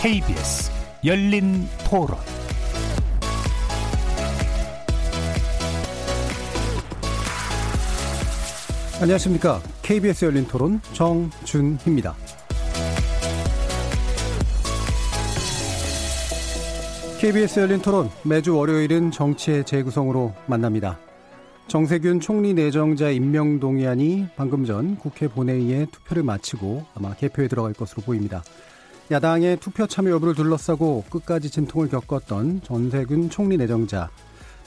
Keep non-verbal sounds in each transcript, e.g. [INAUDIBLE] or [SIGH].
KBS 열린 토론 안녕하십니까. KBS 열린 토론 정준희입니다. KBS 열린 토론 매주 월요일은 정치의 재구성으로 만납니다. 정세균 총리 내정자 임명 동의안이 방금 전 국회 본회의에 투표를 마치고 아마 개표에 들어갈 것으로 보입니다. 야당의 투표 참여 여부를 둘러싸고 끝까지 진통을 겪었던 전세균 총리 내정자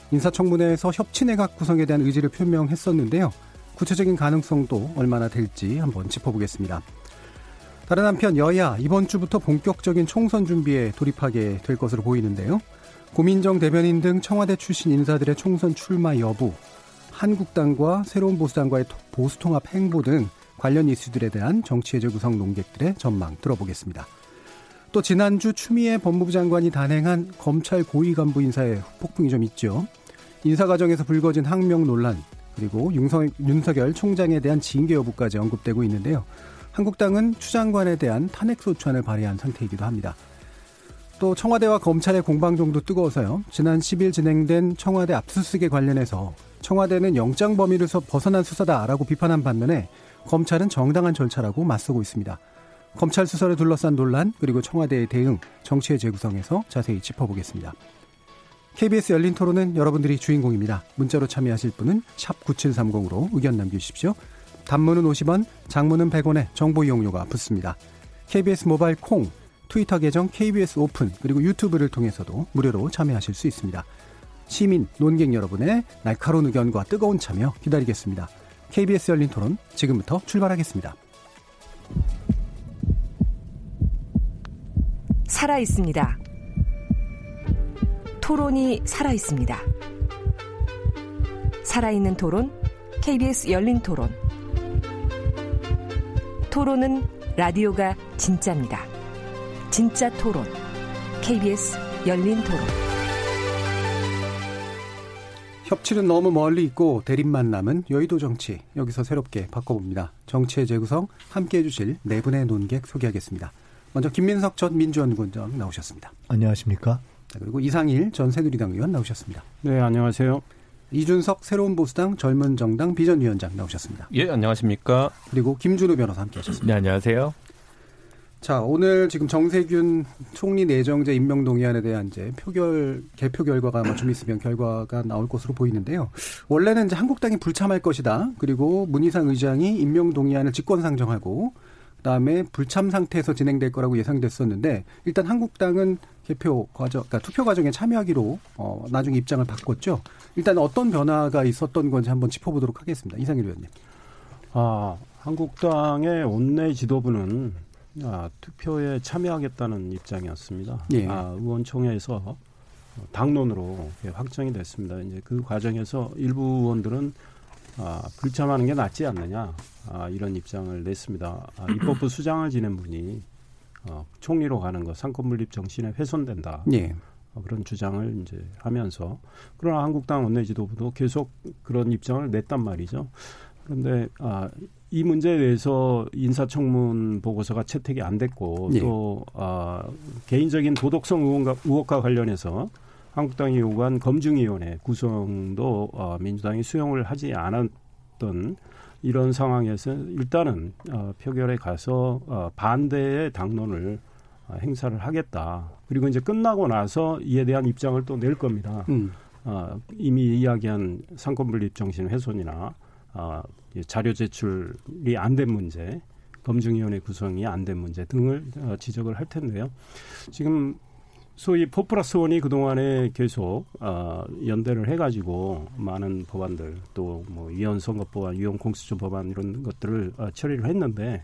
인사청문회에서 협치내각 구성에 대한 의지를 표명했었는데요. 구체적인 가능성도 얼마나 될지 한번 짚어보겠습니다. 다른 한편 여야 이번 주부터 본격적인 총선 준비에 돌입하게 될 것으로 보이는데요. 고민정 대변인 등 청와대 출신 인사들의 총선 출마 여부, 한국당과 새로운 보수당과의 보수통합 행보 등 관련 이슈들에 대한 정치의 재구성 농객들의 전망 들어보겠습니다. 또 지난주 추미애 법무부 장관이 단행한 검찰 고위 간부 인사에 폭풍이 좀 있죠. 인사 과정에서 불거진 항명 논란 그리고 윤석, 윤석열 총장에 대한 징계 여부까지 언급되고 있는데요. 한국당은 추 장관에 대한 탄핵 소추안을 발의한 상태이기도 합니다. 또 청와대와 검찰의 공방정도 뜨거워서요. 지난 10일 진행된 청와대 압수수색에 관련해서 청와대는 영장 범위를 벗어난 수사다라고 비판한 반면에 검찰은 정당한 절차라고 맞서고 있습니다. 검찰 수사를 둘러싼 논란 그리고 청와대의 대응, 정치의 재구성에서 자세히 짚어보겠습니다. KBS 열린 토론은 여러분들이 주인공입니다. 문자로 참여하실 분은 9730으로 의견 남겨주십시오. 단문은 50원, 장문은 100원에 정보 이용료가 붙습니다. KBS 모바일 콩, 트위터 계정 KBS 오픈, 그리고 유튜브를 통해서도 무료로 참여하실 수 있습니다. 시민, 논객 여러분의 날카로운 의견과 뜨거운 참여 기다리겠습니다. KBS 열린 토론 지금부터 출발하겠습니다. 살아 있습니다. 토론이 살아 있습니다. 살아있는 토론, KBS 열린 토론. 토론은 라디오가 진짜입니다. 진짜 토론, KBS 열린 토론. 협치는 너무 멀리 있고 대립만 남은 여의도 정치. 여기서 새롭게 바꿔봅니다. 정치의 재구성 함께 해 주실 네 분의 논객 소개하겠습니다. 먼저 김민석 전 민주연구원장 나오셨습니다. 안녕하십니까? 그리고 이상일 전 새누리당 의원 나오셨습니다. 네, 안녕하세요. 이준석 새로운 보수당 젊은 정당 비전위원장 나오셨습니다. 예, 안녕하십니까? 그리고 김준우 변호사 함께 하셨습니다. 네, 안녕하세요. 자, 오늘 지금 정세균 총리 내정자 임명 동의안에 대한 이제 표결 개표 결과가 아마 좀 있으면 결과가 나올 것으로 보이는데요. 원래는 이제 한국당이 불참할 것이다. 그리고 문희상 의장이 임명 동의안을 직권 상정하고 그다음에 불참 상태에서 진행될 거라고 예상됐었는데 일단 한국당은 개표 과정, 그러니까 투표 과정에 참여하기로 어 나중에 입장을 바꿨죠. 일단 어떤 변화가 있었던 건지 한번 짚어보도록 하겠습니다. 이상일 의원님. 아 한국당의 원내 지도부는 아, 투표에 참여하겠다는 입장이었습니다. 예. 아, 의원총회에서 당론으로 확정이 됐습니다. 이제 그 과정에서 일부 의원들은 아, 불참하는 게 낫지 않느냐 아, 이런 입장을 냈습니다. 아, 입법부 [CLEARS THROAT] 수장을 지낸 분이 어, 총리로 가는 거 상권 분립 정신에 훼손된다. 예. 어, 그런 주장을 이제 하면서 그러나 한국당 원내 지도부도 계속 그런 입장을 냈단 말이죠. 그런데 아, 이 문제에 대해서 인사청문 보고서가 채택이 안 됐고 예. 또 아, 개인적인 도덕성 의혹과, 의혹과 관련해서 한국당이 요구한 검증위원회 구성도 어, 민주당이 수용을 하지 않았던 이런 상황에서 일단은 어, 표결에 가서 어, 반대의 당론을 어, 행사를 하겠다. 그리고 이제 끝나고 나서 이에 대한 입장을 또 낼 겁니다. 음. 어, 이미 이야기한 상권분립 정신 훼손이나 어, 자료 제출이 안 된 문제, 검증위원회 구성이 안 된 문제 등을 어, 지적을 할 텐데요. 지금 소위 포플러스 원이 그동안에 계속 어, 연대를 해가지고 많은 법안들 또 뭐 위헌 선거 법안, 위헌 공수처 법안 이런 것들을 어, 처리를 했는데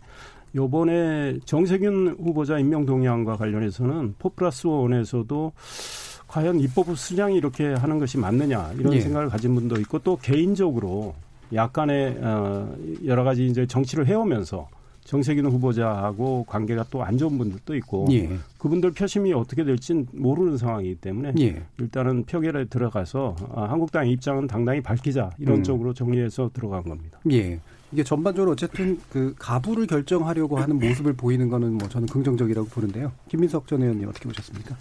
요번에 정세균 후보자 임명 동의안과 관련해서는 포플러스 원에서도 과연 입법부 수장이 이렇게 하는 것이 맞느냐 이런 예. 생각을 가진 분도 있고 또 개인적으로 약간의 어, 여러 가지 이제 정치를 해오면서 정세균 후보자하고 관계가 또 안 좋은 분들도 있고 예. 그분들 표심이 어떻게 될지는 모르는 상황이기 때문에 예. 일단은 표결에 들어가서 아, 한국당의 입장은 당당히 밝히자 이런 음. 쪽으로 정리해서 들어간 겁니다. 예. 이게 전반적으로 어쨌든 그 가부를 결정하려고 하는 모습을 보이는 거는 뭐 저는 긍정적이라고 보는데요. 김민석 전 의원님 어떻게 보셨습니까?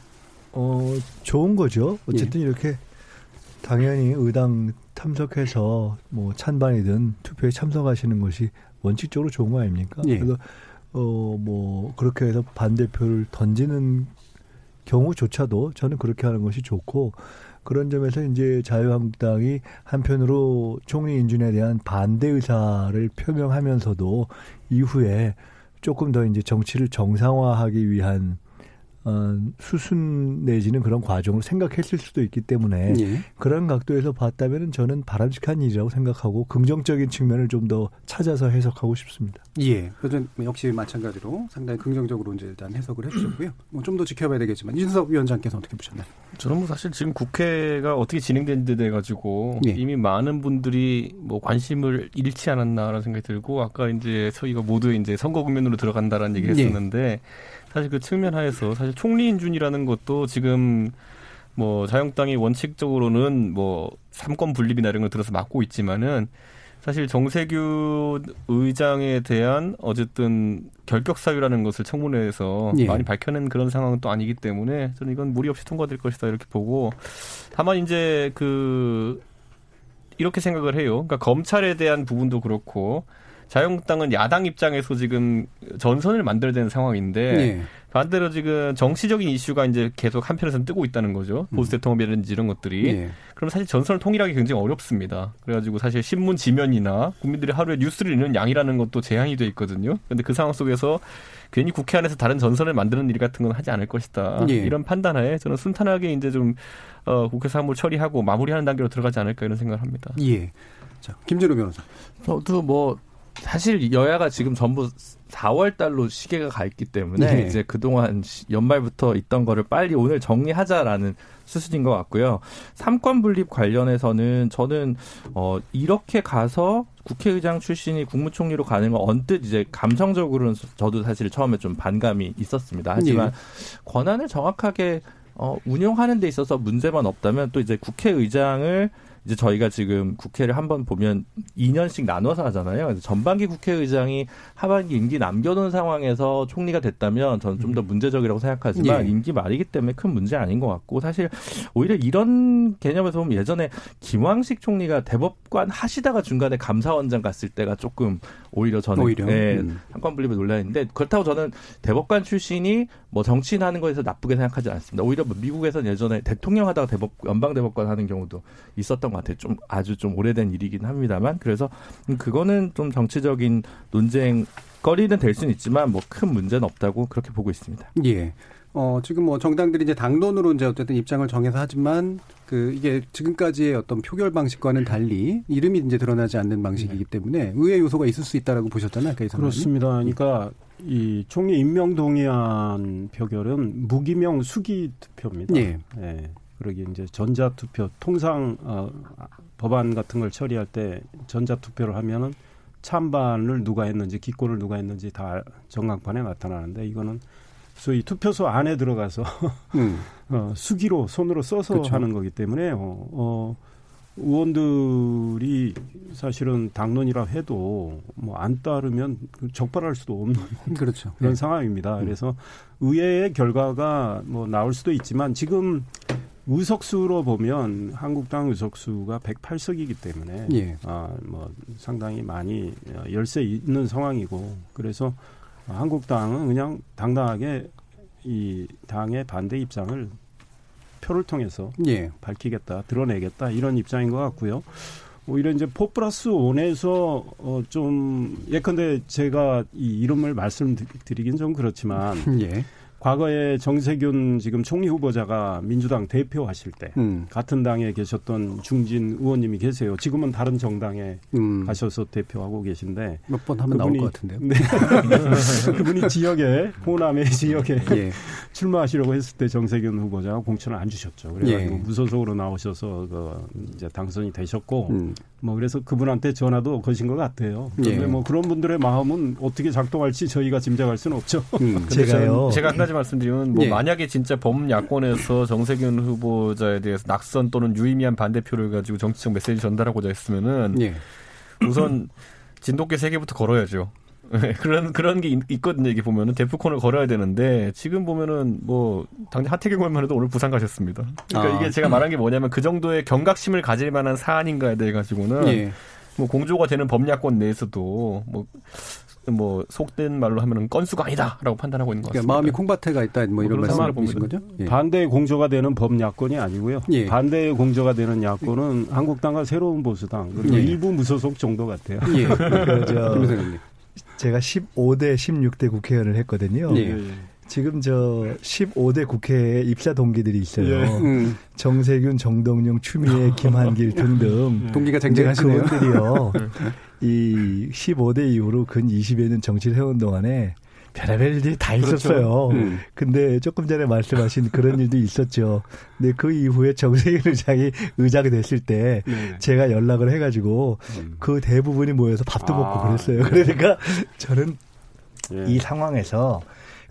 어, 좋은 거죠. 어쨌든 예. 이렇게 당연히 의당 참석해서 뭐 찬반이든 투표에 참석하시는 것이 원칙적으로 좋은 거 아닙니까? 예. 그래서 어, 뭐 그렇게 해서 반대표를 던지는 경우조차도 저는 그렇게 하는 것이 좋고 그런 점에서 이제 자유한국당이 한편으로 총리 인준에 대한 반대 의사를 표명하면서도 이후에 조금 더 이제 정치를 정상화하기 위한 어, 수순 내지는 그런 과정을 생각했을 수도 있기 때문에 예. 그런 각도에서 봤다면 저는 바람직한 일이라고 생각하고 긍정적인 측면을 좀 더 찾아서 해석하고 싶습니다. 예. 역시 마찬가지로 상당히 긍정적으로 이제 일단 해석을 해주셨고요. [CLEARS THROAT] 뭐 좀 더 지켜봐야 되겠지만 이준석 위원장께서 어떻게 보셨나요? 저는 뭐 사실 지금 국회가 어떻게 진행된 데돼 가지고 예. 이미 많은 분들이 뭐 관심을 잃지 않았나라는 생각이 들고 아까 이제 저희가 모두 이제 선거 국면으로 들어간다라는 얘기를 예. 했었는데 예. 사실 그 측면 하에서 사실 총리 인준이라는 것도 지금 뭐 자유한국당이 원칙적으로는 뭐 삼권 분립이나 이런 걸 들어서 막고 있지만은 사실 정세균 의장에 대한 어쨌든 결격 사유라는 것을 청문회에서 예. 많이 밝혀낸 그런 상황은 또 아니기 때문에 저는 이건 무리 없이 통과될 것이다 이렇게 보고 다만 이제 그 이렇게 생각을 해요. 그러니까 검찰에 대한 부분도 그렇고 자유한국당은 야당 입장에서 지금 전선을 만들어야 되는 상황인데 네. 반대로 지금 정치적인 이슈가 이제 계속 한편에서는 뜨고 있다는 거죠. 보수 음. 대통령이라든지 이런 것들이. 네. 그럼 사실 전선을 통일하기 굉장히 어렵습니다. 그래가지고 사실 신문 지면이나 국민들이 하루에 뉴스를 읽는 양이라는 것도 제한이 돼 있거든요. 그런데 그 상황 속에서 괜히 국회 안에서 다른 전선을 만드는 일 같은 건 하지 않을 것이다. 네. 이런 판단하에 저는 순탄하게 이제 좀 어, 국회 사무를 처리하고 마무리하는 단계로 들어가지 않을까 이런 생각을 합니다. 예. 자, 김재로 변호사. 저도 뭐 사실 여야가 지금 전부 4월 달로 시계가 가 있기 때문에 네. 이제 그동안 연말부터 있던 거를 빨리 오늘 정리하자라는 수순인 것 같고요. 삼권 분립 관련해서는 저는 어 이렇게 가서 국회의장 출신이 국무총리로 가는 건 언뜻 이제 감성적으로는 저도 사실 처음에 좀 반감이 있었습니다. 하지만 네. 권한을 정확하게 어 운용하는 데 있어서 문제만 없다면 또 이제 국회의장을 이제 저희가 지금 국회를 한번 보면 2년씩 나눠서 하잖아요. 그래서 전반기 국회의장이 하반기 임기 남겨놓은 상황에서 총리가 됐다면 저는 좀 더 문제적이라고 생각하지만 예. 임기 말이기 때문에 큰 문제 아닌 것 같고 사실 오히려 이런 개념에서 보면 예전에 김황식 총리가 대법관 하시다가 중간에 감사원장 갔을 때가 조금 오히려 저는 오히려? 네, 음. 한권 분립을 논란인데 그렇다고 저는 대법관 출신이 뭐 정치인 하는 거에서 나쁘게 생각하지 않습니다. 오히려 뭐 미국에서는 예전에 대통령 하다가 대법 연방 대법관 하는 경우도 있었던 것 같아요. 좀 아주 좀 오래된 일이긴 합니다만 그래서 그거는 좀 정치적인 논쟁 거리는 될 수는 있지만 뭐 큰 문제는 없다고 그렇게 보고 있습니다. 예. 어, 지금 뭐 정당들이 이제 당론으로 이제 어쨌든 입장을 정해서 하지만 그 이게 지금까지의 어떤 표결 방식과는 달리 이름이 이제 드러나지 않는 방식이기 네. 때문에 의회 요소가 있을 수 있다라고 보셨잖아요. 그렇습니다. 그러니까 이 총리 임명 동의안 표결은 무기명 수기 투표입니다. 예. 네. 그러기 이제 전자 투표 통상 어, 법안 같은 걸 처리할 때 전자 투표를 하면은 찬반을 누가 했는지 기권을 누가 했는지 다 전광판에 나타나는데 이거는 소위 투표소 안에 들어가서 [LAUGHS] 음. 어, 수기로 손으로 써서 그렇죠. 하는 거기 때문에 어, 어, 의원들이 사실은 당론이라 해도 뭐 안 따르면 적발할 수도 없는 그렇죠. 그런 네. 상황입니다. 음. 그래서 의회의 결과가 뭐 나올 수도 있지만 지금 의석수로 보면 한국당 의석수가 108석이기 때문에 예. 아 뭐 상당히 많이 열세 있는 상황이고 그래서 한국당은 그냥 당당하게 이 당의 반대 입장을 표를 통해서 예. 밝히겠다, 드러내겠다 이런 입장인 것 같고요. 오히려 이제 포 플러스 원에서 어 좀 예컨대 제가 이 이름을 말씀드리긴 좀 그렇지만 [LAUGHS] 예. 과거에 정세균 지금 총리 후보자가 민주당 대표하실 때 음. 같은 당에 계셨던 중진 의원님이 계세요. 지금은 다른 정당에 음. 가셔서 대표하고 계신데 몇 번 하면 그분이, 나올 것 같은데요. 네. [LAUGHS] 그분이 지역에 호남의 지역에 예. 출마하시려고 했을 때 정세균 후보자가 공천을 안 주셨죠. 그래가지고 예. 무소속으로 나오셔서 그 이제 당선이 되셨고 음. 뭐 그래서 그분한테 전화도 거신 것 같아요. 그런데 예. 뭐 그런 분들의 마음은 어떻게 작동할지 저희가 짐작할 수는 없죠. 음. [LAUGHS] 제가요. 제가 한 가지 말씀드리면 뭐 예. 만약에 진짜 범야권에서 정세균 후보자에 대해서 낙선 또는 유의미한 반대표를 가지고 정치적 메시지 전달하고자 했으면은 예. 우선 진돗개 세 개부터 걸어야죠. 네, [LAUGHS] 그런 그런 게 있, 거든요 이게 보면은 데프콘을 걸어야 되는데 지금 보면은 뭐 당장 하태경만 해도 오늘 부산 가셨습니다. 그러니까 아. 이게 제가 말한 게 뭐냐면 그 정도의 경각심을 가질 만한 사안인가에 대해 가지고는 예. 뭐 공조가 되는 법야권 내에서도 뭐 뭐 속된 말로 하면은 건수가 아니다라고 판단하고 있는 것 그러니까 같습니다. 그러니까 마음이 콩밭에가 있다 뭐 이런 말씀을 보신 거죠? 예. 반대의 공조가 되는 범야권이 아니고요. 예. 반대의 공조가 되는 야권은 한국당과 새로운 보수당 그리고 예. 일부 무소속 정도 같아요. 예. [LAUGHS] 그저 제가 15대 16대 국회의원을 했거든요. 예. 지금 저 15대 국회에 입사 동기들이 있어요. 예. 음. 정세균, 정동영, 추미애, 김한길 [LAUGHS] 등등. 동기가 쟁쟁하시네요. 그분들이요. [LAUGHS] 이 15대 이후로 근 20여 년 정치를 해온 동안에 별의별 일들이 다 그렇죠. 있었어요. 음. 근데 조금 전에 말씀하신 그런 일도 있었죠. 근데 그 이후에 정세균 의장이 의장이 됐을 때 네. 제가 연락을 해가지고 음. 그 대부분이 모여서 밥도 아. 먹고 그랬어요. 그러니까 저는 예. 이 상황에서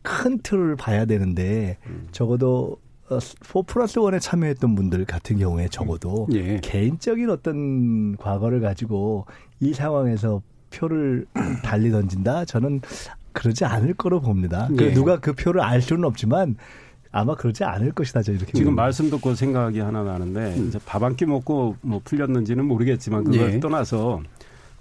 큰 틀을 봐야 되는데 음. 적어도 4 플러스 1에 참여했던 분들 같은 경우에 적어도 예. 개인적인 어떤 과거를 가지고 이 상황에서 표를 달리 던진다? 저는 그러지 않을 거로 봅니다. 예. 누가 그 표를 알 수는 없지만 아마 그러지 않을 것이다. 저 이렇게 지금. 말씀 듣고 생각이 하나 나는데 음. 이제 밥 한 끼 먹고 뭐 풀렸는지는 모르겠지만 그걸 예. 떠나서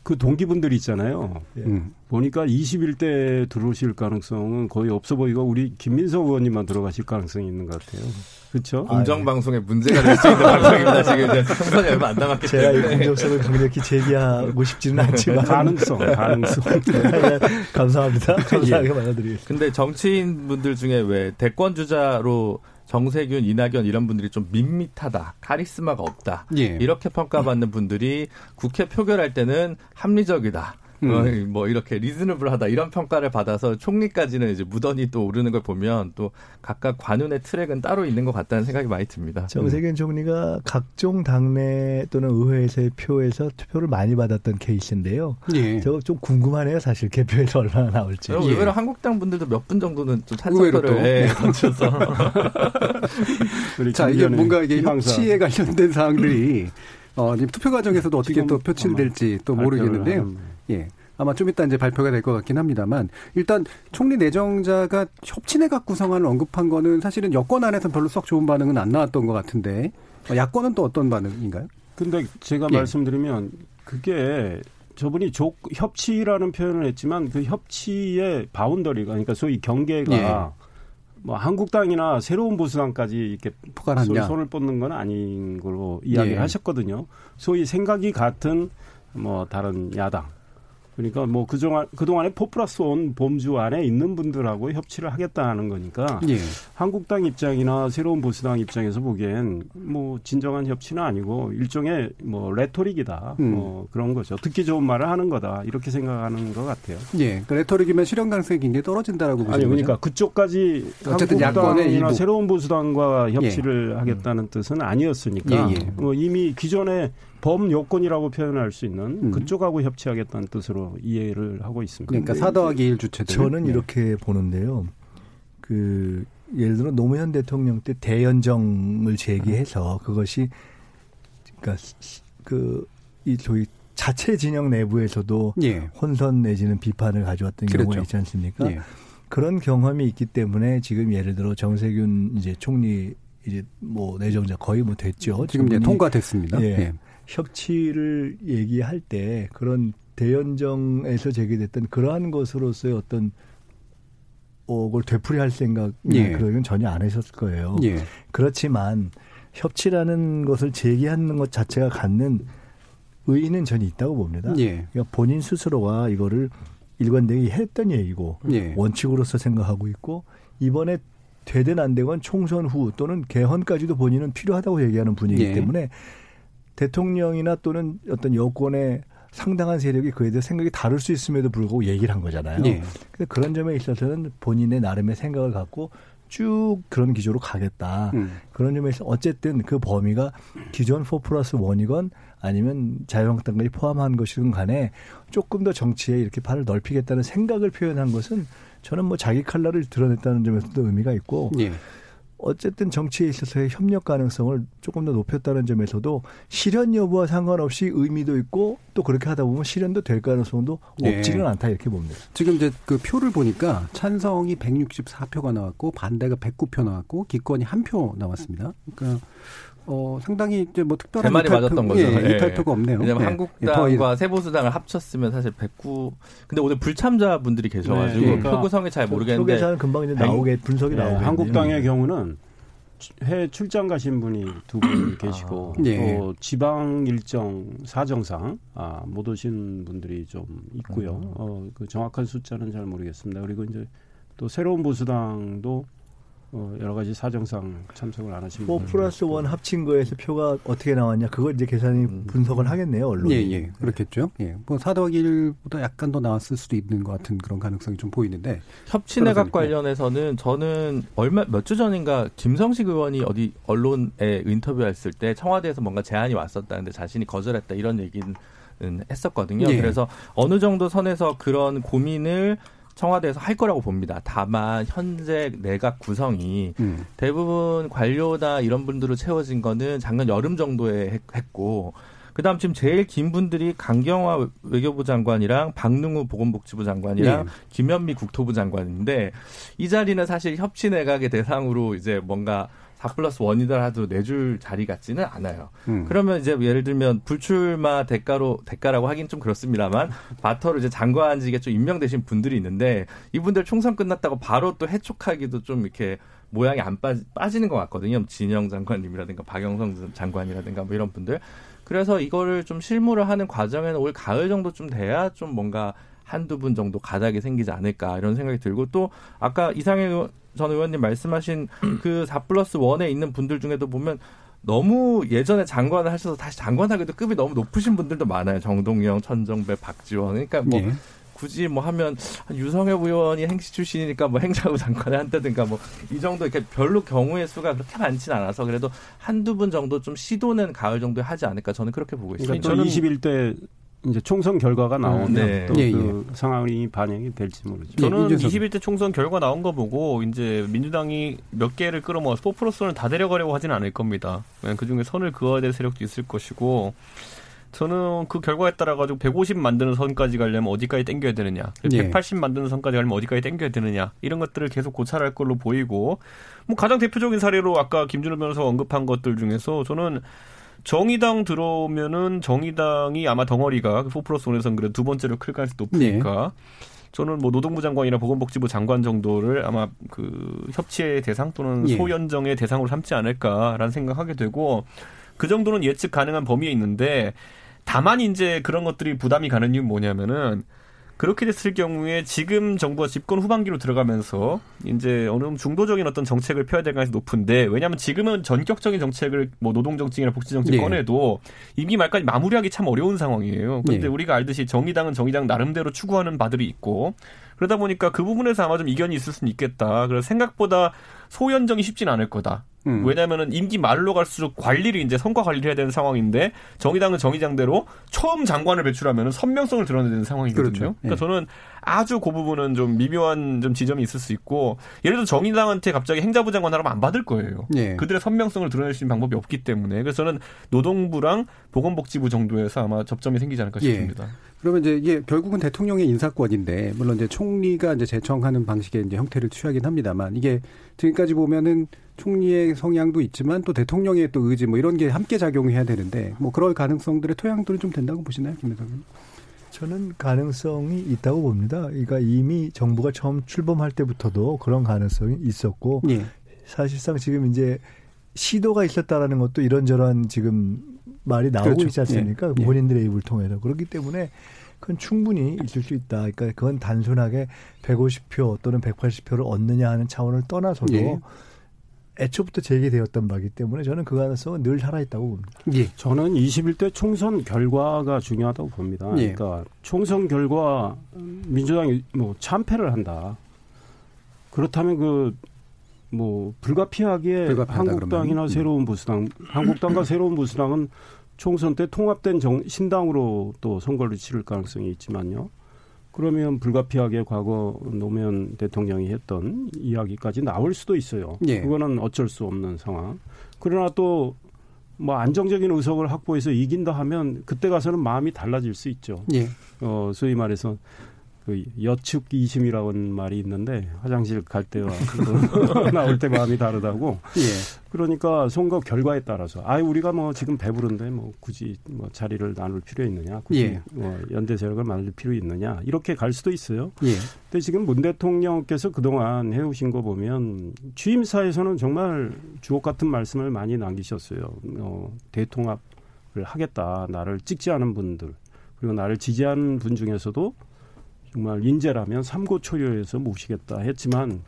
그 동기분들 있잖아요. 예. 음. 보니까 21대 들어오실 가능성은 거의 없어 보이고 우리 김민석 의원님만 들어가실 가능성이 있는 것 같아요. 그렇죠? 공정 방송에 문제가 될 수 있는 방송입니다. 지금 이제 총선이 얼마 안 남았기 제가 이 공정성을 강력히 제기하고 싶지는 않지만 가능성, 가능성. [LAUGHS] 네, 감사합니다. 감사하게 예. 받아드리겠습니다. 근데 정치인 분들 중에 왜 대권 주자로 정세균, 이낙연 이런 분들이 좀 밋밋하다, 카리스마가 없다 예. 이렇게 평가받는 분들이 국회 표결할 때는 합리적이다. 음. 뭐 이렇게 리즈너블하다 이런 평가를 받아서 총리까지는 이제 무던히 또 오르는 걸 보면 또 각각 관운의 트랙은 따로 있는 것 같다는 생각이 많이 듭니다. 정세균 음. 총리가 각종 당내 또는 의회에서의 표에서 투표를 많이 받았던 케이스인데요. 예. 저거 좀 궁금하네요, 사실 개표에서 얼마나 나올지. 예. 의외로 한국당 분들도 몇 분 정도는 좀 찬성표를 예, 던져서. [LAUGHS] 자 이게 뭔가 이게 협치에 관련된 사항들이 [LAUGHS] 어, 지금 투표 과정에서도 어떻게 또 표출될지 또 모르겠는데요. 예. 아마 좀 이따 이제 발표가 될 것 같긴 합니다만 일단 총리 내정자가 협치내각 구성안을 언급한 거는 사실은 여권 안에서는 별로 썩 좋은 반응은 안 나왔던 것 같은데 야권은 또 어떤 반응인가요? 근데 제가 예. 말씀드리면 그게 저분이 족 협치라는 표현을 했지만 그 협치의 바운더리가 그러니까 소위 경계가 예. 뭐 한국당이나 새로운 보수당까지 이렇게 포괄하냐 손을 뻗는 건 아닌 걸로 이야기를 예. 하셨거든요. 소위 생각이 같은 뭐 다른 야당 그러니까 뭐 그동안 그동안에 포플러스 온 범주 안에 있는 분들하고 협치를 하겠다는 거니까 예. 한국당 입장이나 새로운 보수당 입장에서 보기엔 뭐 진정한 협치는 아니고 일종의 뭐 레토릭이다. 음. 뭐 그런 거죠. 듣기 좋은 말을 하는 거다. 이렇게 생각하는 것 같아요. 예. 그 레토릭이면 실현 가능성이 굉장히 떨어진다라고 보시는 아니 그러니까 그쪽까지 어쨌든 한국당이나 새로운 보수당과 협치를 예. 하겠다는 음. 뜻은 아니었으니까 예, 예. 뭐 이미 기존에 범요건이라고 표현할 수 있는 음. 그쪽하고 협치하겠다는 뜻으로 이해를 하고 있습니다. 그러니까 사더하기 일 주체들. 저는 네. 이렇게 보는데요. 그 예를 들어 노무현 대통령 때 대연정을 제기해서 그것이 그러니까 그이 저희 자체 진영 내부에서도 예. 혼선 내지는 비판을 가져왔던 그렇죠. 경우가 있지 않습니까? 예. 그런 경험이 있기 때문에 지금 예를 들어 정세균 이제 총리 이제 뭐 내정자 거의 뭐 됐죠. 지금 이제 통과됐습니다. 예. 예. 협치를 얘기할 때 그런 대연정에서 제기됐던 그러한 것으로서의 어떤 어, 그걸 되풀이할 생각 예. 그러면 전혀 안 하셨을 거예요. 예. 그렇지만 협치라는 것을 제기하는 것 자체가 갖는 의의는 전혀 있다고 봅니다. 예. 그러니까 본인 스스로가 이거를 일관되게 했던 얘기고 예. 원칙으로서 생각하고 있고 이번에 되든 안 되건 총선 후 또는 개헌까지도 본인은 필요하다고 얘기하는 분이기 예. 때문에 대통령이나 또는 어떤 여권의 상당한 세력이 그에 대해 생각이 다를 수 있음에도 불구하고 얘기를 한 거잖아요. 네. 근데 그런 점에 있어서는 본인의 나름의 생각을 갖고 쭉 그런 기조로 가겠다. 음. 그런 점에서 어쨌든 그 범위가 기존 4 플러스 1이건 아니면 자유한국당까지 포함한 것이든 간에 조금 더 정치에 이렇게 팔을 넓히겠다는 생각을 표현한 것은 저는 뭐 자기 칼날을 드러냈다는 점에서도 의미가 있고 예. 어쨌든 정치에 있어서의 협력 가능성을 조금 더 높였다는 점에서도 실현 여부와 상관없이 의미도 있고 또 그렇게 하다 보면 실현도 될 가능성도 네. 없지는 않다 이렇게 봅니다. 지금 이제 그 표를 보니까 찬성이 164표가 나왔고 반대가 109표 나왔고 기권이 한 표 나왔습니다. 그러니까 어, 상당히 이제 뭐 특별한 말이 맞았던 거죠. 예, 예. 이탈표가 없네요. 왜냐하면 예. 한국당과 예, 세보수당을 합쳤으면 사실 109. 근데 오늘 불참자 분들이 계셔가지고 네, 그러니까 표 구성이 잘 모르겠는데. 표계산은 금방 이제 나오게 분석이 네, 나오게. 한국당의 경우는 해외 출장 가신 분이 두분 아. 계시고 아, 또 지방 일정 사정상 아, 못 오신 분들이 좀 있고요. 음. 어, 그 정확한 숫자는 잘 모르겠습니다. 그리고 이제 또 새로운 보수당도 어, 여러 가지 사정상 참석을 안 하신 분. 4 플러스 1 합친 거에서 표가 어떻게 나왔냐. 그걸 이제 계산이 음. 분석을 하겠네요, 언론이. 예, 예. 그렇겠죠. 예. 뭐 4더 1보다 약간 더 나왔을 수도 있는 것 같은 그런 가능성이 좀 보이는데. 협치내각 관련해서는 저는 얼마, 몇 주 전인가 김성식 의원이 어디 언론에 인터뷰했을 때 청와대에서 뭔가 제안이 왔었다는데 자신이 거절했다 이런 얘기는 했었거든요. 예. 그래서 어느 정도 선에서 그런 고민을 청와대에서 할 거라고 봅니다. 다만 현재 내각 구성이 음. 대부분 관료나 이런 분들로 채워진 거는 작년 여름 정도에 했고 그다음 지금 제일 긴 분들이 강경화 외교부 장관이랑 박능우 보건복지부 장관이랑 네. 김현미 국토부 장관인데 이 자리는 사실 협치 내각의 대상으로 이제 뭔가 4 플러스 1이더라도 내줄 자리 같지는 않아요. 음. 그러면 이제 예를 들면 불출마 대가로 대가라고 하긴 좀 그렇습니다만 바터로 이제 장관직에 좀 임명되신 분들이 있는데 이분들 총선 끝났다고 바로 또 해촉하기도 좀 이렇게 모양이 안 빠지, 빠지는 것 같거든요. 진영 장관님이라든가 박영성 장관이라든가 뭐 이런 분들. 그래서 이거를 좀 실무를 하는 과정에는 올 가을 정도쯤 돼야 좀 뭔가 한두 분 정도 가닥이 생기지 않을까 이런 생각이 들고 또 아까 이상해 전 의원님 말씀하신 그 4 플러스 1에 있는 분들 중에도 보면 너무 예전에 장관을 하셔서 다시 장관하기도 급이 너무 높으신 분들도 많아요. 정동영, 천정배, 박지원. 그러니까 뭐 예. 굳이 뭐 하면 유성엽 의원이 행시 출신이니까 뭐 행자부 장관을 한다든가 뭐 이 정도 이렇게 별로 경우의 수가 그렇게 많지는 않아서 그래도 한두 분 정도 좀 시도는 가을 정도에 하지 않을까 저는 그렇게 보고 있습니다. 그러니까 저는 21대 이제 총선 결과가 나오면 네. 또그 예, 예. 상황이 반영이 될지 모르죠. 저는 예, 21대 총선 결과 나온 거 보고 이제 민주당이 몇 개를 끌어모아서 4 플러스 다 데려가려고 하지는 않을 겁니다. 그 중에 선을 그어야 될 세력도 있을 것이고 저는 그 결과에 따라 가지고 150 만드는 선까지 가려면 어디까지 땡겨야 되느냐, 180 예. 만드는 선까지 가려면 어디까지 땡겨야 되느냐 이런 것들을 계속 고찰할 걸로 보이고 뭐 가장 대표적인 사례로 아까 김준호 변호사가 언급한 것들 중에서 저는 정의당 들어오면은 정의당이 아마 덩어리가 4 플러스 1에서는 그래 두 번째로 클 가능성이 높으니까 네. 저는 뭐 노동부 장관이나 보건복지부 장관 정도를 아마 그 협치의 대상 또는 예. 소연정의 대상으로 삼지 않을까라는 생각하게 되고 그 정도는 예측 가능한 범위에 있는데 다만 이제 그런 것들이 부담이 가는 이유는 뭐냐면은 그렇게 됐을 경우에 지금 정부가 집권 후반기로 들어가면서 이제 어느 정도 중도적인 어떤 정책을 펴야 될 가능성이 높은데 왜냐하면 지금은 전격적인 정책을 뭐 노동 정책이나 복지 정책 예. 꺼내도 임기 말까지 마무리하기 참 어려운 상황이에요. 그런데 예. 우리가 알듯이 정의당은 정의당 나름대로 추구하는 바들이 있고 그러다 보니까 그 부분에서 아마 좀 이견이 있을 수는 있겠다. 그래서 생각보다 소연정이 쉽진 않을 거다. 음. 왜냐면은 임기 말로 갈수록 관리를 이제 성과 관리를 해야 되는 상황인데 정의당은 정의장대로 처음 장관을 배출하면은 선명성을 드러내야 되는 상황이거든요. 그렇죠. 그러니까 예. 저는 아주 그 부분은 좀 미묘한 좀 지점이 있을 수 있고 예를 들어 정의당한테 갑자기 행자부 장관 하라면 안 받을 거예요. 예. 그들의 선명성을 드러낼 수 있는 방법이 없기 때문에 그래서 저는 노동부랑 보건복지부 정도에서 아마 접점이 생기지 않을까 예. 싶습니다. 예. 그러면 이제 이게 결국은 대통령의 인사권인데 물론 이제 총리가 이제 제청하는 방식의 이제 형태를 취하긴 합니다만 이게 지금까지 보면은 총리의 성향도 있지만 또 대통령의 또 의지 뭐 이런 게 함께 작용해야 되는데 뭐 그럴 가능성들의 토양들은 좀 된다고 보시나요, 김대성님? 저는 가능성이 있다고 봅니다. 그러니까 이미 정부가 처음 출범할 때부터도 그런 가능성이 있었고 예. 사실상 지금 이제 시도가 있었다라는 것도 이런저런 지금 말이 나오고 그렇죠. 있지 않습니까? 예. 본인들의 입을 통해서. 그렇기 때문에 그건 충분히 있을 수 있다. 그러니까 그건 단순하게 150표 또는 180표를 얻느냐 하는 차원을 떠나서도 예. 애초부터 제기되었던 바기 때문에 저는 그 가능성은 늘 살아있다고 봅니다. 예. 저는 21대 총선 결과가 중요하다고 봅니다. 예. 그러니까 총선 결과 민주당이 뭐 참패를 한다. 그렇다면 그 뭐 불가피하게 한국당이나 그러면. 새로운 보수당, 한국당과 [CLEARS THROAT] 새로운 보수당은 총선 때 통합된 정, 신당으로 또 선거를 치를 가능성이 있지만요. 그러면 불가피하게 과거 노무현 대통령이 했던 이야기까지 나올 수도 있어요. 예. 그거는 어쩔 수 없는 상황. 그러나 또 뭐 안정적인 의석을 확보해서 이긴다 하면 그때 가서는 마음이 달라질 수 있죠. 예. 어, 소위 말해서 그 여축 이심이라는 말이 있는데 화장실 갈 때와 [LAUGHS] 나올 때 마음이 다르다고. 예. 그러니까 선거 결과에 따라서 아 우리가 뭐 지금 배부른데 뭐 굳이 뭐 자리를 나눌 필요 있느냐, 굳이 예. 뭐 연대 세력을 만들 필요 있느냐 이렇게 갈 수도 있어요. 예. 근데 지금 문 대통령께서 그동안 해오신 거 보면 취임사에서는 정말 주옥 같은 말씀을 많이 남기셨어요. 어, 대통합을 하겠다, 나를 찍지 않은 분들 그리고 나를 지지하는 분 중에서도 정말 인재라면 삼고초려해서 모시겠다 했지만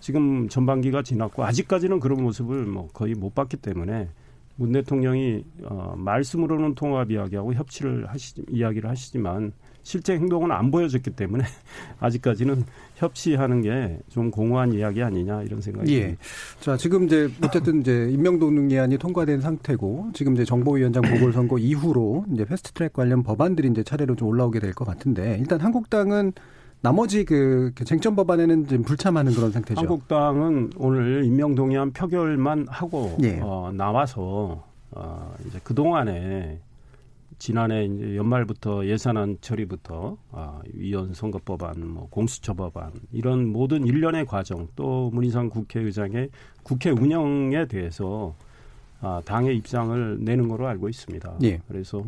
지금 전반기가 지났고 아직까지는 그런 모습을 뭐 거의 못 봤기 때문에 문 대통령이 어 말씀으로는 통합 이야기하고 협치를 하시 이야기를 하시지만 실제 행동은 안 보여졌기 때문에 [LAUGHS] 아직까지는 협치하는 게 좀 공허한 이야기 아니냐 이런 생각이 예. 듭니다. 자, 지금 이제 어쨌든 이제 임명동능예안이 통과된 상태고 지금 이제 정보위원장 [COUGHS] 보궐선거 이후로 이제 패스트트랙 관련 법안들이 이제 차례로 좀 올라오게 될 것 같은데 일단 한국당은 나머지 그 쟁점 법안에는 좀 불참하는 그런 상태죠. 한국당은 오늘 임명동의안 표결만 하고 예. 어, 나와서 어, 이제 그 동안에 지난해 이제 연말부터 예산안 처리부터 아, 위원 선거법안, 뭐 공수처법안 이런 모든 일련의 과정 또 문희상 국회의장의 국회 운영에 대해서 아, 당의 입장을 내는 거로 알고 있습니다. 예. 그래서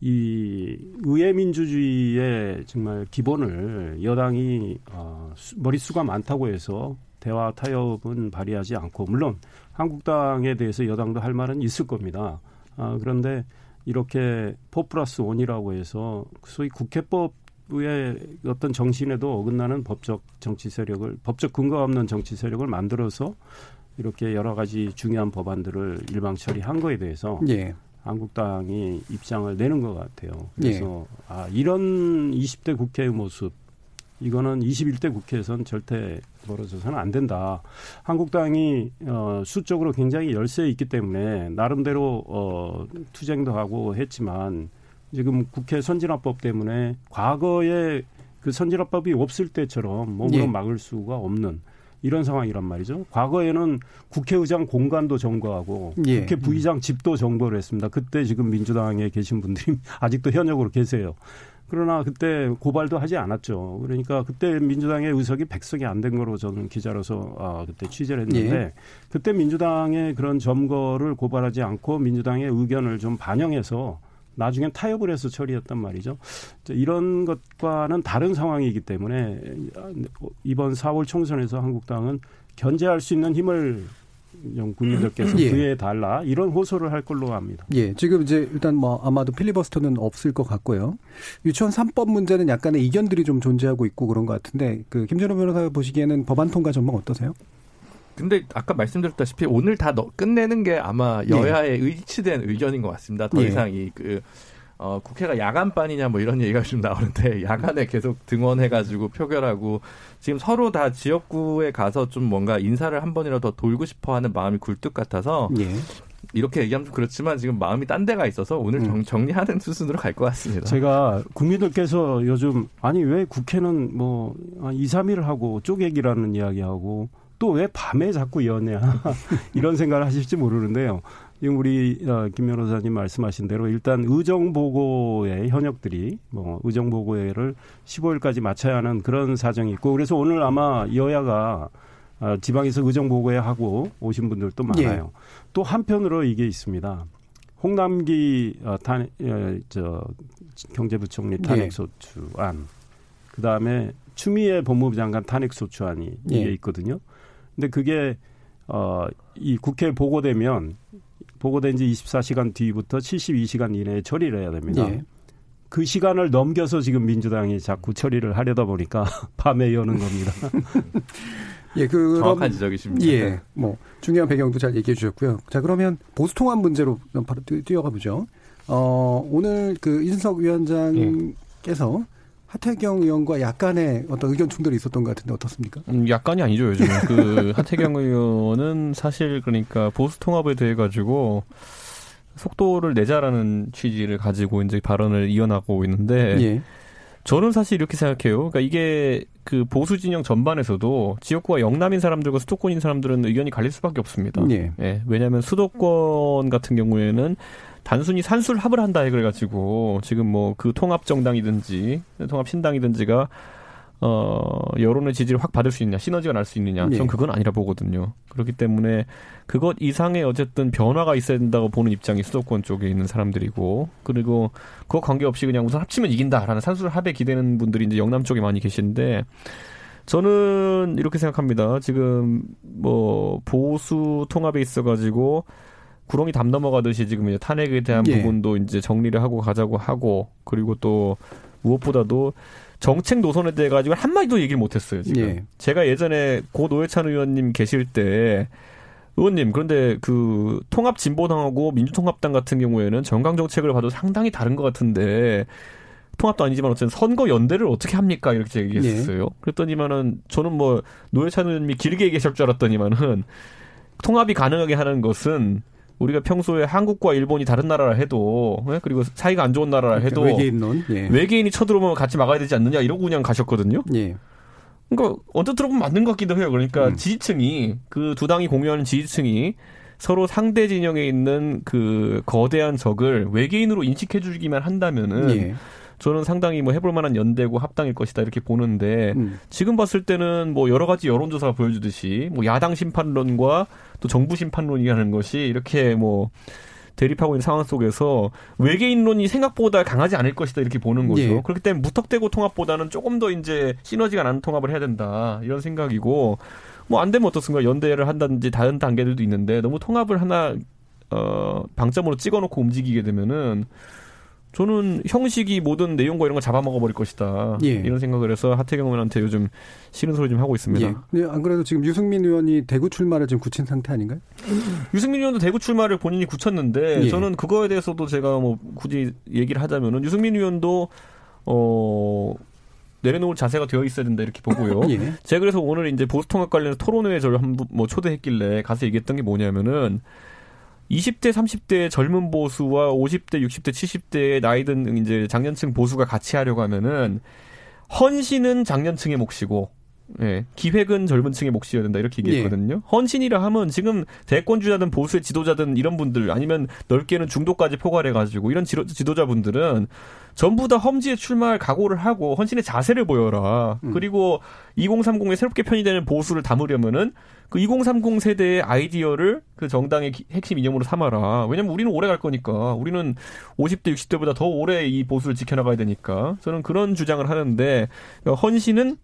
이 의회 민주주의의 정말 기본을 여당이 어, 머릿수가 많다고 해서 대화 타협은 발휘하지 않고 물론 한국당에 대해서 여당도 할 말은 있을 겁니다. 아, 그런데 이렇게 포 플러스 원이라고 해서 소위 국회법의 어떤 정신에도 어긋나는 법적 정치 세력을 법적 근거 없는 정치 세력을 만들어서 이렇게 여러 가지 중요한 법안들을 일방 처리한 거에 대해서 예. 한국당이 입장을 내는 것 같아요. 그래서 예. 아 이런 20대 국회의 모습 이거는 21대 국회에선 절대 벌어져서는 안 된다. 한국당이 어, 수적으로 굉장히 열세에 있기 때문에 나름대로 어, 투쟁도 하고 했지만 지금 국회 선진화법 때문에 과거에 그 선진화법이 없을 때처럼 몸으로 예. 막을 수가 없는 이런 상황이란 말이죠. 과거에는 국회의장 공간도 점거하고 예. 국회 부의장 집도 점거를 했습니다. 그때 지금 민주당에 계신 분들이 [LAUGHS] 아직도 현역으로 계세요. 그러나 그때 고발도 하지 않았죠. 그러니까 그때 민주당의 의석이 100석이 안 된 거로 저는 기자로서 아, 그때 취재를 했는데 예. 그때 민주당의 그런 점거를 고발하지 않고 민주당의 의견을 좀 반영해서 나중엔 타협을 해서 처리했단 말이죠. 이런 것과는 다른 상황이기 때문에 이번 4월 총선에서 한국당은 견제할 수 있는 힘을 국민들께서 예. 그에 달라 이런 호소를 할 걸로 합니다. 예, 지금 이제 일단 뭐 아마도 필리버스터는 없을 것 같고요. 유치원 3법 문제는 약간의 이견들이 좀 존재하고 있고 그런 것 같은데 그 김준호 변호사 보시기에는 법안 통과 전망 어떠세요? 근데 아까 말씀드렸다시피 오늘 다 넣, 끝내는 게 아마 예. 여야의 예. 일치된 의견인 것 같습니다. 더 예. 이상 이그 어, 국회가 야간반이냐 뭐 이런 얘기가 좀 나오는데 [LAUGHS] 야간에 계속 등원해가지고 표결하고 지금 서로 다 지역구에 가서 좀 뭔가 인사를 한 번이라도 더 돌고 싶어하는 마음이 굴뚝 같아서 예. 이렇게 얘기하면 좀 그렇지만 지금 마음이 딴 데가 있어서 오늘 정, 음. 리하는 수순으로 갈 것 같습니다. 제가 국민들께서 요즘 아니 왜 국회는 뭐 2, 3일 하고 쪼개기라는 이야기하고 또 왜 밤에 자꾸 여냐 [LAUGHS] 이런 생각을 하실지 모르는데요. 지금 우리 어, 김 변호사님 말씀하신 대로 일단 의정 보고의 현역들이 뭐 의정 보고회를 15일까지 마쳐야 하는 그런 사정이 있고 그래서 오늘 아마 여야가 어, 지방에서 의정 보고회 하고 오신 분들도 많아요. 예. 또 한편으로 이게 있습니다. 홍남기 어, 탄, 어, 저 경제부총리 탄핵소추안, 예. 그 다음에 추미애 법무부 장관 탄핵소추안이 예. 이게 있거든요. 근데 그게 어, 이 국회에 보고되면 보고된 지 24시간 뒤부터 72시간 이내에 처리를 해야 됩니다. 예. 그 시간을 넘겨서 지금 민주당이 자꾸 처리를 하려다 보니까 [LAUGHS] 밤에 여는 겁니다. [LAUGHS] 예, 그 정확한 지적이십니다. 예, 뭐 중요한 배경도 잘 얘기해 주셨고요. 자, 그러면 보수 통합 문제로 바로 뛰어가 보죠. 어, 오늘 그 이준석 위원장께서 예. 하태경 의원과 약간의 어떤 의견 충돌이 있었던 것 같은데 어떻습니까? 음, 약간이 아니죠 요즘은 그 [LAUGHS] 하태경 의원은 사실 그러니까 보수 통합에 대해 가지고 속도를 내자라는 취지를 가지고 이제 발언을 이어나가고 있는데 예. 저는 사실 이렇게 생각해요. 그러니까 이게 그 보수 진영 전반에서도 지역구가 영남인 사람들과 수도권인 사람들은 의견이 갈릴 수밖에 없습니다. 예. 예 왜냐하면 수도권 같은 경우에는 단순히 산술합을 한다 해그래가지고 지금 뭐 그 통합 정당이든지 통합 신당이든지가 어, 여론의 지지를 확 받을 수 있느냐, 시너지가 날 수 있느냐, 전 예. 그건 아니라 보거든요. 그렇기 때문에 그것 이상의 어쨌든 변화가 있어야 된다고 보는 입장이 수도권 쪽에 있는 사람들이고, 그리고 그거 관계없이 그냥 우선 합치면 이긴다라는 산술 합에 기대는 분들이 이제 영남 쪽에 많이 계신데, 저는 이렇게 생각합니다. 지금 뭐 보수 통합에 있어가지고 구렁이 담 넘어가듯이 지금 이제 탄핵에 대한 예. 부분도 이제 정리를 하고 가자고 하고, 그리고 또 무엇보다도 정책 노선에 대해 가지고 한마디도 얘기를 못했어요. 지금 예. 제가 예전에 고 노회찬 의원님 계실 때 의원님 그런데 그 통합 진보당하고 민주통합당 같은 경우에는 정강 정책을 봐도 상당히 다른 것 같은데 통합도 아니지만 어쨌든 선거 연대를 어떻게 합니까 이렇게 얘기했어요. 예. 그랬더니만은 저는 뭐 노회찬 의원님이 길게 얘기하실 줄 알았더니만은 통합이 가능하게 하는 것은 우리가 평소에 한국과 일본이 다른 나라라 해도 예? 그리고 사이가 안 좋은 나라라 그러니까 해도 그러니까 외계인론 예. 외계인이 쳐들어오면 같이 막아야 되지 않느냐 이러고 그냥 가셨거든요. 예. 그러니까 언뜻 들어보면 맞는 것 같기도 해요. 그러니까 음. 지지층이 그 두 당이 공유하는 지지층이 서로 상대 진영에 있는 그 거대한 적을 외계인으로 인식해 주기만 한다면은 예. 저는 상당히 뭐 해볼 만한 연대고 합당일 것이다 이렇게 보는데 음. 지금 봤을 때는 뭐 여러 가지 여론조사가 보여주듯이 뭐 야당 심판론과 또 정부 심판론이라는 것이 이렇게 뭐 대립하고 있는 상황 속에서 외계인론이 생각보다 강하지 않을 것이다 이렇게 보는 거죠. 예. 그렇기 때문에 무턱대고 통합보다는 조금 더 이제 시너지가 나는 통합을 해야 된다 이런 생각이고 뭐 안 되면 어떻습니까? 연대를 한다든지 다른 단계들도 있는데 너무 통합을 하나 어 방점으로 찍어놓고 움직이게 되면은 저는 형식이 모든 내용과 이런 걸 잡아먹어 버릴 것이다. 예. 이런 생각을 해서 하태경 의원한테 요즘 싫은 소리 좀 하고 있습니다. 예. 네, 안 그래도 지금 유승민 의원이 대구 출마를 지금 굳힌 상태 아닌가요? 유승민 의원도 대구 출마를 본인이 굳혔는데 예. 저는 그거에 대해서도 제가 뭐 굳이 얘기를 하자면은 유승민 의원도 어 내려놓을 자세가 되어 있어야 된다 이렇게 보고요. [LAUGHS] 예. 제가 그래서 오늘 이제 보수통합 관련해서 토론회에 저를 한번 뭐 초대했길래 가서 얘기했던 게 뭐냐면은 20대, 30대 젊은 보수와 50대, 60대, 70대의 나이든 이제 장년층 보수가 같이 하려고 하면은 헌신은 장년층의 몫이고 예, 기획은 젊은 층의 몫이어야 된다 이렇게 얘기했거든요. 예. 헌신이라 하면 지금 대권주자든 보수의 지도자든 이런 분들 아니면 넓게는 중도까지 포괄해 가지고 이런 지도, 지도자분들은 전부 다 험지에 출마할 각오를 하고 헌신의 자세를 보여라. 음. 그리고 2030에 새롭게 편의되는 보수를 담으려면은 그 2030 세대의 아이디어를 그 정당의 핵심 이념으로 삼아라. 왜냐면 우리는 오래 갈 거니까. 우리는 50대, 60대보다 더 오래 이 보수를 지켜나가야 되니까. 저는 그런 주장을 하는데 헌신은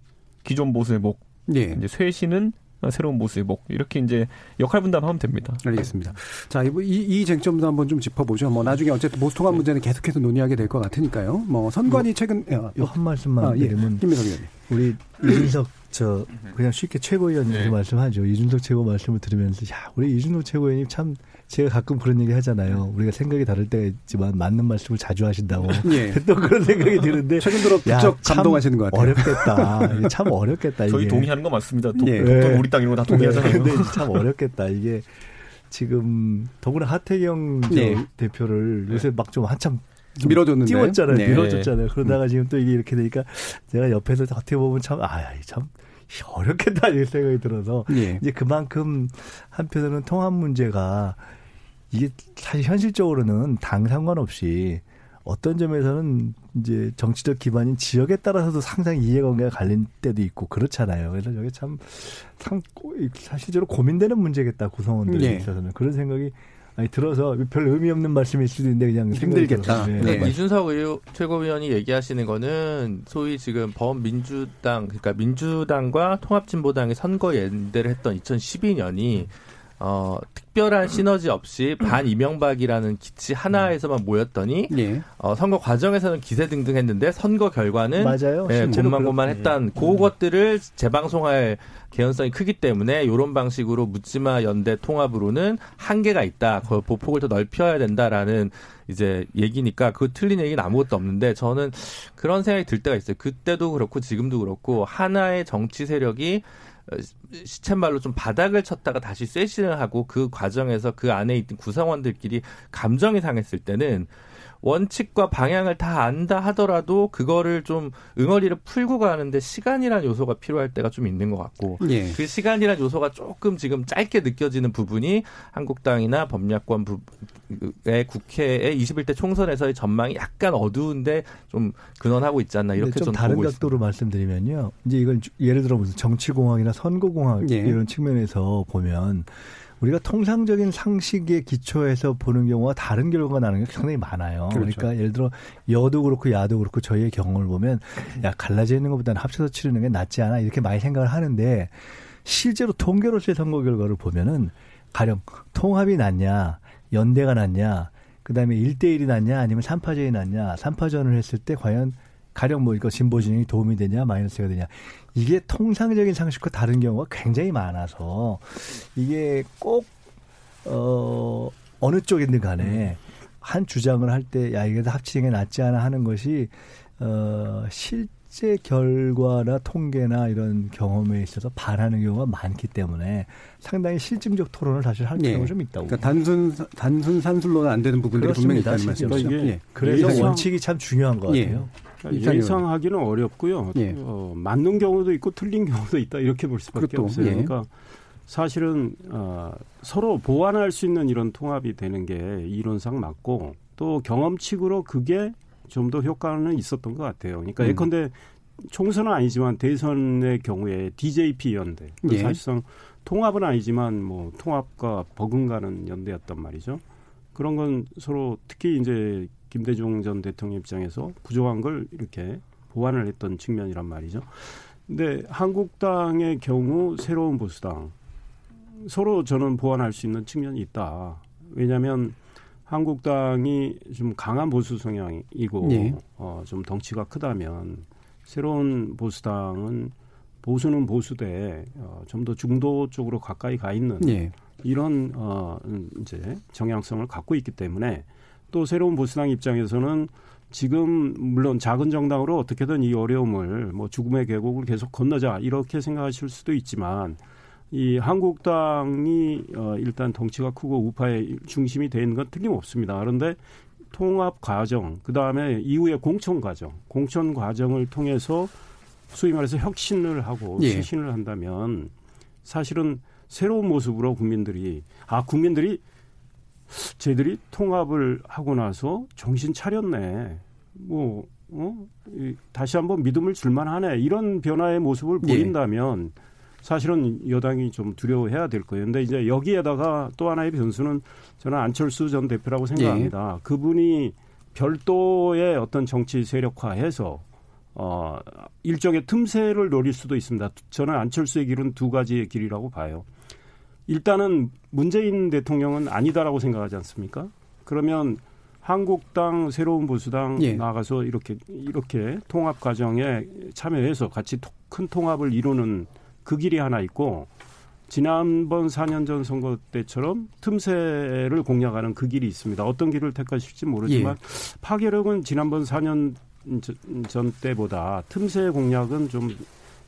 기존 보수의 목, 예. 이제 쇄신은 새로운 보수의 목 이렇게 이제 역할 분담하면 됩니다. 알겠습니다. 자, 이, 이 쟁점도 한번 좀 짚어보죠. 뭐 나중에 어쨌든 보수 통합 문제는 계속해서 논의하게 될 것 같으니까요. 뭐 선관위 뭐, 최근 어, 한 말씀만 아, 예. 드리면 김민석 의원님. 우리 이준석 저 그냥 쉽게 최고위원님 네. 말씀하죠. 이준석 최고 말씀을 들으면서 야 우리 이준석 최고위원님 참 제가 가끔 그런 얘기 하잖아요. 우리가 생각이 다를 때가 있지만 맞는 말씀을 자주 하신다고. 예. [LAUGHS] 또 그런 생각이 드는데 최근 들어 부쩍 감동하시는 것 같아요. 어렵겠다. 참 어렵겠다. 저희 동의하는 거 맞습니다. 도, 예. 도, 우리 땅 이런 거 다 동의하잖아요. 근데 참 어렵겠다. 이게 지금 더구나 하태경 네. 대표를 요새 막 좀 한참 밀어줬는데 띄웠잖아요. 네. 밀어줬잖아요. 그러다가 지금 또 이게 이렇게 되니까 제가 옆에서 어떻게 보면 참 아, 참 어렵겠다 이런 생각이 들어서 네. 이제 그만큼 한편으로는 통합 문제가 이게 사실 현실적으로는 당 상관없이 어떤 점에서는 이제 정치적 기반인 지역에 따라서도 상당히 이해관계가 갈린 때도 있고 그렇잖아요. 그래서 저게 참, 참 사실적으로 고민되는 문제겠다 구성원들에 네. 있어서는 그런 생각이 아니 들어서 별 의미 없는 말씀일 수도 있는데 그냥 힘들겠다. 네. 네. 이준석 의원, 최고위원이 얘기하시는 거는 소위 지금 범민주당 그러니까 민주당과 통합진보당이 선거 연대를 했던 2012년이 어, 특별한 시너지 없이 반 이명박이라는 기치 하나에서만 모였더니 예. 어, 선거 과정에서는 기세 등등했는데 선거 결과는 맞아요. 예, 고만고만했던 예. 그것들을 재방송할 개연성이 크기 때문에 이런 방식으로 묻지마 연대 통합으로는 한계가 있다. 그 보폭을 더 넓혀야 된다라는 이제 얘기니까 그 틀린 얘기는 아무것도 없는데 저는 그런 생각이 들 때가 있어요. 그때도 그렇고 지금도 그렇고 하나의 정치 세력이 시쳇말로 좀 바닥을 쳤다가 다시 쇄신을 하고 그 과정에서 그 안에 있던 구성원들끼리 감정이 상했을 때는 원칙과 방향을 다 안다 하더라도 그거를 좀 응어리를 풀고 가는데 시간이란 요소가 필요할 때가 좀 있는 것 같고 예. 그 시간이란 요소가 조금 지금 짧게 느껴지는 부분이 한국당이나 법약권 의 국회의 21대 총선에서의 전망이 약간 어두운데 좀 근원하고 있지 않나 이렇게 좀 다른 각도로 말씀드리면요. 이제 이건 예를 들어 무슨 정치공학이나 선거공학 예. 이런 측면에서 보면 우리가 통상적인 상식에 기초해서 보는 경우와 다른 결과가 나는 게 상당히 많아요. 그렇죠. 그러니까 예를 들어 여도 그렇고 야도 그렇고 저희의 경험을 보면 야 갈라져 있는 것보다는 합쳐서 치르는 게 낫지 않아 이렇게 많이 생각을 하는데 실제로 통계로서의 선거 결과를 보면은 가령 통합이 낫냐 연대가 낫냐 그다음에 1대1이 낫냐 아니면 3파전이 낫냐 3파전을 했을 때 과연 가령 뭐 이거 진보 진영이 도움이 되냐 마이너스가 되냐 이게 통상적인 상식과 다른 경우가 굉장히 많아서 이게 꼭 어, 어느 쪽이든 간에 한 주장을 할 때 야 이게 합치는 게 낫지 않아 하는 것이 어, 실제 결과나 통계나 이런 경험에 있어서 반하는 경우가 많기 때문에 상당히 실증적 토론을 사실 할 네. 좀 있다고. 그러니까 단순 단순 산술로는 안 되는 부분들이 분명히 있다는 말씀이죠. 예. 그래서 원칙이 참 중요한 것 같아요. 예. 그러니까 예상하기는 어렵고요. 예. 어, 맞는 경우도 있고 틀린 경우도 있다 이렇게 볼 수밖에 그것도, 없어요. 예. 그러니까 사실은 어, 서로 보완할 수 있는 이런 통합이 되는 게 이론상 맞고 또 경험칙으로 그게 좀 더 효과는 있었던 것 같아요. 그러니까 음. 예컨대 총선은 아니지만 대선의 경우에 DJP 연대 예. 사실상 통합은 아니지만 뭐 통합과 버금가는 연대였단 말이죠. 그런 건 서로 특히 이제 김대중 전 대통령 입장에서 부족한 걸 이렇게 보완을 했던 측면이란 말이죠. 근데 한국당의 경우 새로운 보수당 서로 저는 보완할 수 있는 측면이 있다. 왜냐하면 한국당이 좀 강한 보수 성향이고 네. 어, 좀 덩치가 크다면 새로운 보수당은 보수는 보수대 어, 좀 더 중도 쪽으로 가까이 가 있는 네. 이런 어, 이제 정향성을 갖고 있기 때문에 또 새로운 보수당 입장에서는 지금 물론 작은 정당으로 어떻게든 이 어려움을 뭐 죽음의 계곡을 계속 건너자 이렇게 생각하실 수도 있지만 이 한국당이 어 일단 덩치가 크고 우파의 중심이 되는 건 틀림없습니다. 그런데 통합 과정, 그 다음에 이후에 공천 과정, 공천 과정을 통해서 소위 말해서 혁신을 하고 예. 쇄신을 한다면 사실은 새로운 모습으로 국민들이 아 국민들이 쟤들이 통합을 하고 나서 정신 차렸네. 뭐, 어? 다시 한번 믿음을 줄만하네. 이런 변화의 모습을 예. 보인다면 예. 사실은 여당이 좀 두려워해야 될 거예요. 근데 이제 여기에다가 또 하나의 변수는 저는 안철수 전 대표라고 생각합니다. 예. 그분이 별도의 어떤 정치 세력화해서 어, 일종의 틈새를 노릴 수도 있습니다. 저는 안철수의 길은 두 가지의 길이라고 봐요. 일단은 문재인 대통령은 아니다라고 생각하지 않습니까? 그러면 한국당 새로운 보수당 예. 나가서 이렇게 이렇게 통합 과정에 참여해서 같이 큰 통합을 이루는 그 길이 하나 있고 지난번 4년 전 선거 때처럼 틈새를 공략하는 그 길이 있습니다. 어떤 길을 택하실지 모르지만 예. 파괴력은 지난번 4년 전 때보다 틈새 공략은 좀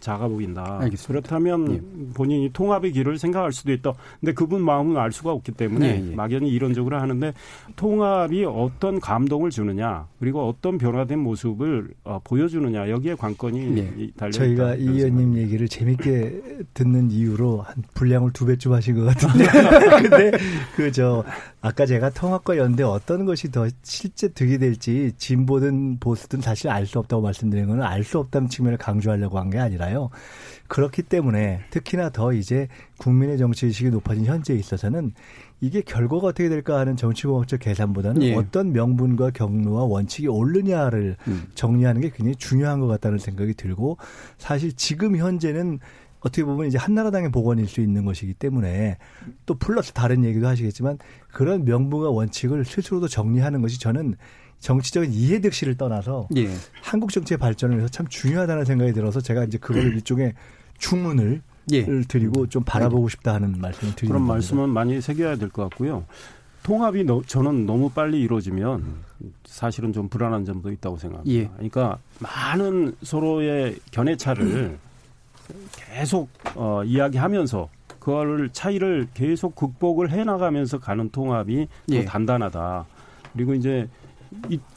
작아 보인다. 알겠습니다. 그렇다면 예. 본인이 통합의 길을 생각할 수도 있다. 근데 그분 마음은 알 수가 없기 때문에 예, 예. 막연히 이론적으로 하는데 통합이 어떤 감동을 주느냐 그리고 어떤 변화된 모습을 어, 보여주느냐 여기에 관건이 예. 달려 저희가 이 의원님 얘기를 재밌게 듣는 이유로 한 분량을 두 배쯤 하신 것 같은데 [LAUGHS] [LAUGHS] 근데 그저 아까 제가 통합과 연대 어떤 것이 더 실제 득이 될지 진보든 보수든 사실 알 수 없다고 말씀드린 거는 알 수 없다는 측면을 강조하려고 한 게 아니라 있잖아요. 그렇기 때문에 특히나 더 이제 국민의 정치 의식이 높아진 현재에 있어서는 이게 결과가 어떻게 될까 하는 정치공학적 계산보다는 예. 어떤 명분과 경로와 원칙이 옳느냐를 음. 정리하는 게 굉장히 중요한 것 같다는 생각이 들고 사실 지금 현재는 어떻게 보면 이제 한나라당의 복원일 수 있는 것이기 때문에 또 플러스 다른 얘기도 하시겠지만 그런 명분과 원칙을 스스로도 정리하는 것이 저는 정치적인 이해득실을 떠나서 예. 한국 정치의 발전을 위해서 참 중요하다는 생각이 들어서 제가 이제 그걸 음. 일종의 충문을 예. 드리고 좀 바라보고 싶다 하는 말씀을 드리는 그런 말씀은 많이 새겨야 될 것 같고요. 통합이 너, 저는 너무 빨리 이루어지면 사실은 좀 불안한 점도 있다고 생각합니다. 예. 그러니까 많은 서로의 견해차를 계속 어, 이야기하면서 그거를 차이를 계속 극복을 해 나가면서 가는 통합이 예. 더 단단하다. 그리고 이제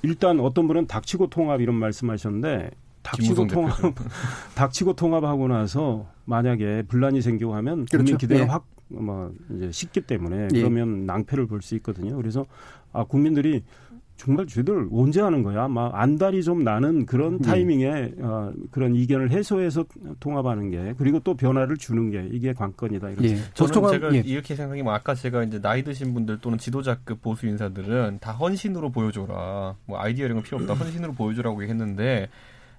일단 어떤 분은 닥치고 통합 이런 말씀하셨는데 닥치고 통합 [LAUGHS] 닥치고 통합하고 나서 만약에 분란이 생기고 하면 그렇죠. 국민 기대가 예. 확 뭐 이제 식기 때문에 예. 그러면 낭패를 볼 수 있거든요. 그래서 아 국민들이 정말 쟤들 언제 하는 거야? 막 안달이 좀 나는 그런 네. 타이밍에 어, 그런 이견을 해소해서 통합하는 게 그리고 또 변화를 주는 게 이게 관건이다. 이런 예. 저는 제가 예. 이렇게 생각이 뭐 아까 제가 이제 나이 드신 분들 또는 지도자급 보수 인사들은 다 헌신으로 보여줘라. 뭐 아이디어 이런 거 필요 없다. 헌신으로 보여주라고 했는데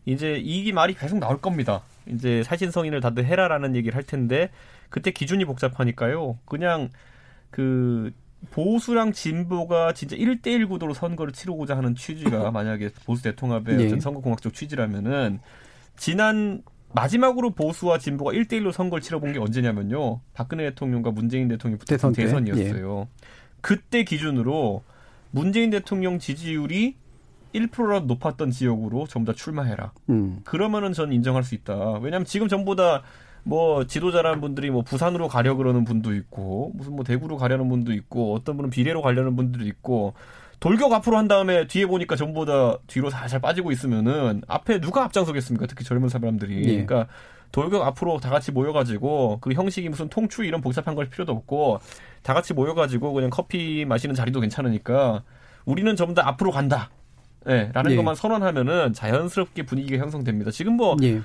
이제 이 말이 계속 나올 겁니다. 이제 사신성인을 다들 해라라는 얘기를 할 텐데 그때 기준이 복잡하니까요. 그냥 그 보수랑 진보가 진짜 1대1 구도로 선거를 치르고자 하는 취지가 [LAUGHS] 만약에 보수 대통합의 네. 선거공학적 취지라면은 지난 마지막으로 보수와 진보가 1대1로 선거를 치러본 게 언제냐면요. 박근혜 대통령과 문재인 대통령 대선 대선이었어요. 예. 그때 기준으로 문재인 대통령 지지율이 1%라도 높았던 지역으로 전부 다 출마해라. 음. 그러면은 전 인정할 수 있다. 왜냐하면 지금 전부 다 뭐 지도자라는 분들이 뭐 부산으로 가려 그러는 분도 있고 무슨 뭐 대구로 가려는 분도 있고 어떤 분은 비례로 가려는 분들도 있고 돌격 앞으로 한 다음에 뒤에 보니까 전부 다 뒤로 살살 빠지고 있으면은 앞에 누가 앞장서겠습니까? 특히 젊은 사람들이. 예. 그러니까 돌격 앞으로 다 같이 모여가지고 그 형식이 무슨 통추 이런 복잡한 걸 필요도 없고 다 같이 모여가지고 그냥 커피 마시는 자리도 괜찮으니까 우리는 전부 다 앞으로 간다. 예, 라는 예. 것만 선언하면은 자연스럽게 분위기가 형성됩니다. 지금 뭐 예.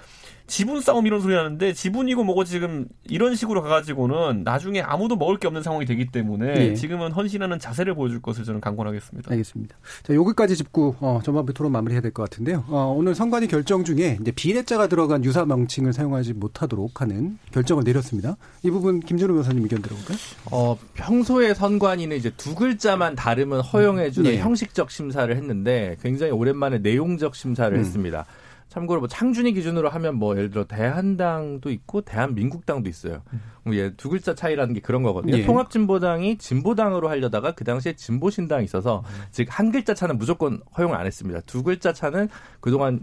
지분 싸움 이런 소리 하는데 지분이고 뭐고 지금 이런 식으로 가가지고는 나중에 아무도 먹을 게 없는 상황이 되기 때문에 예. 지금은 헌신하는 자세를 보여줄 것을 저는 강권하겠습니다. 알겠습니다. 자, 여기까지 짚고 어, 전반부 토론 마무리해야 될 것 같은데요. 어, 오늘 선관위 결정 중에 이제 비례자가 들어간 유사 명칭을 사용하지 못하도록 하는 결정을 내렸습니다. 이 부분 김준호 변호사님 의견 들어볼까요? 어, 평소에 선관위는 이제 두 글자만 다르면 허용해주는 예. 형식적 심사를 했는데 굉장히 오랜만에 내용적 심사를 음. 했습니다. 참고로 뭐 창준이 기준으로 하면 뭐 예를 들어 대한당도 있고 대한민국당도 있어요. 음. 뭐 예, 두 글자 차이라는 게 그런 거거든요. 예. 통합진보당이 진보당으로 하려다가 그 당시에 진보신당이 있어서 음. 즉한 글자 차는 무조건 허용 안 했습니다. 두 글자 차는 그동안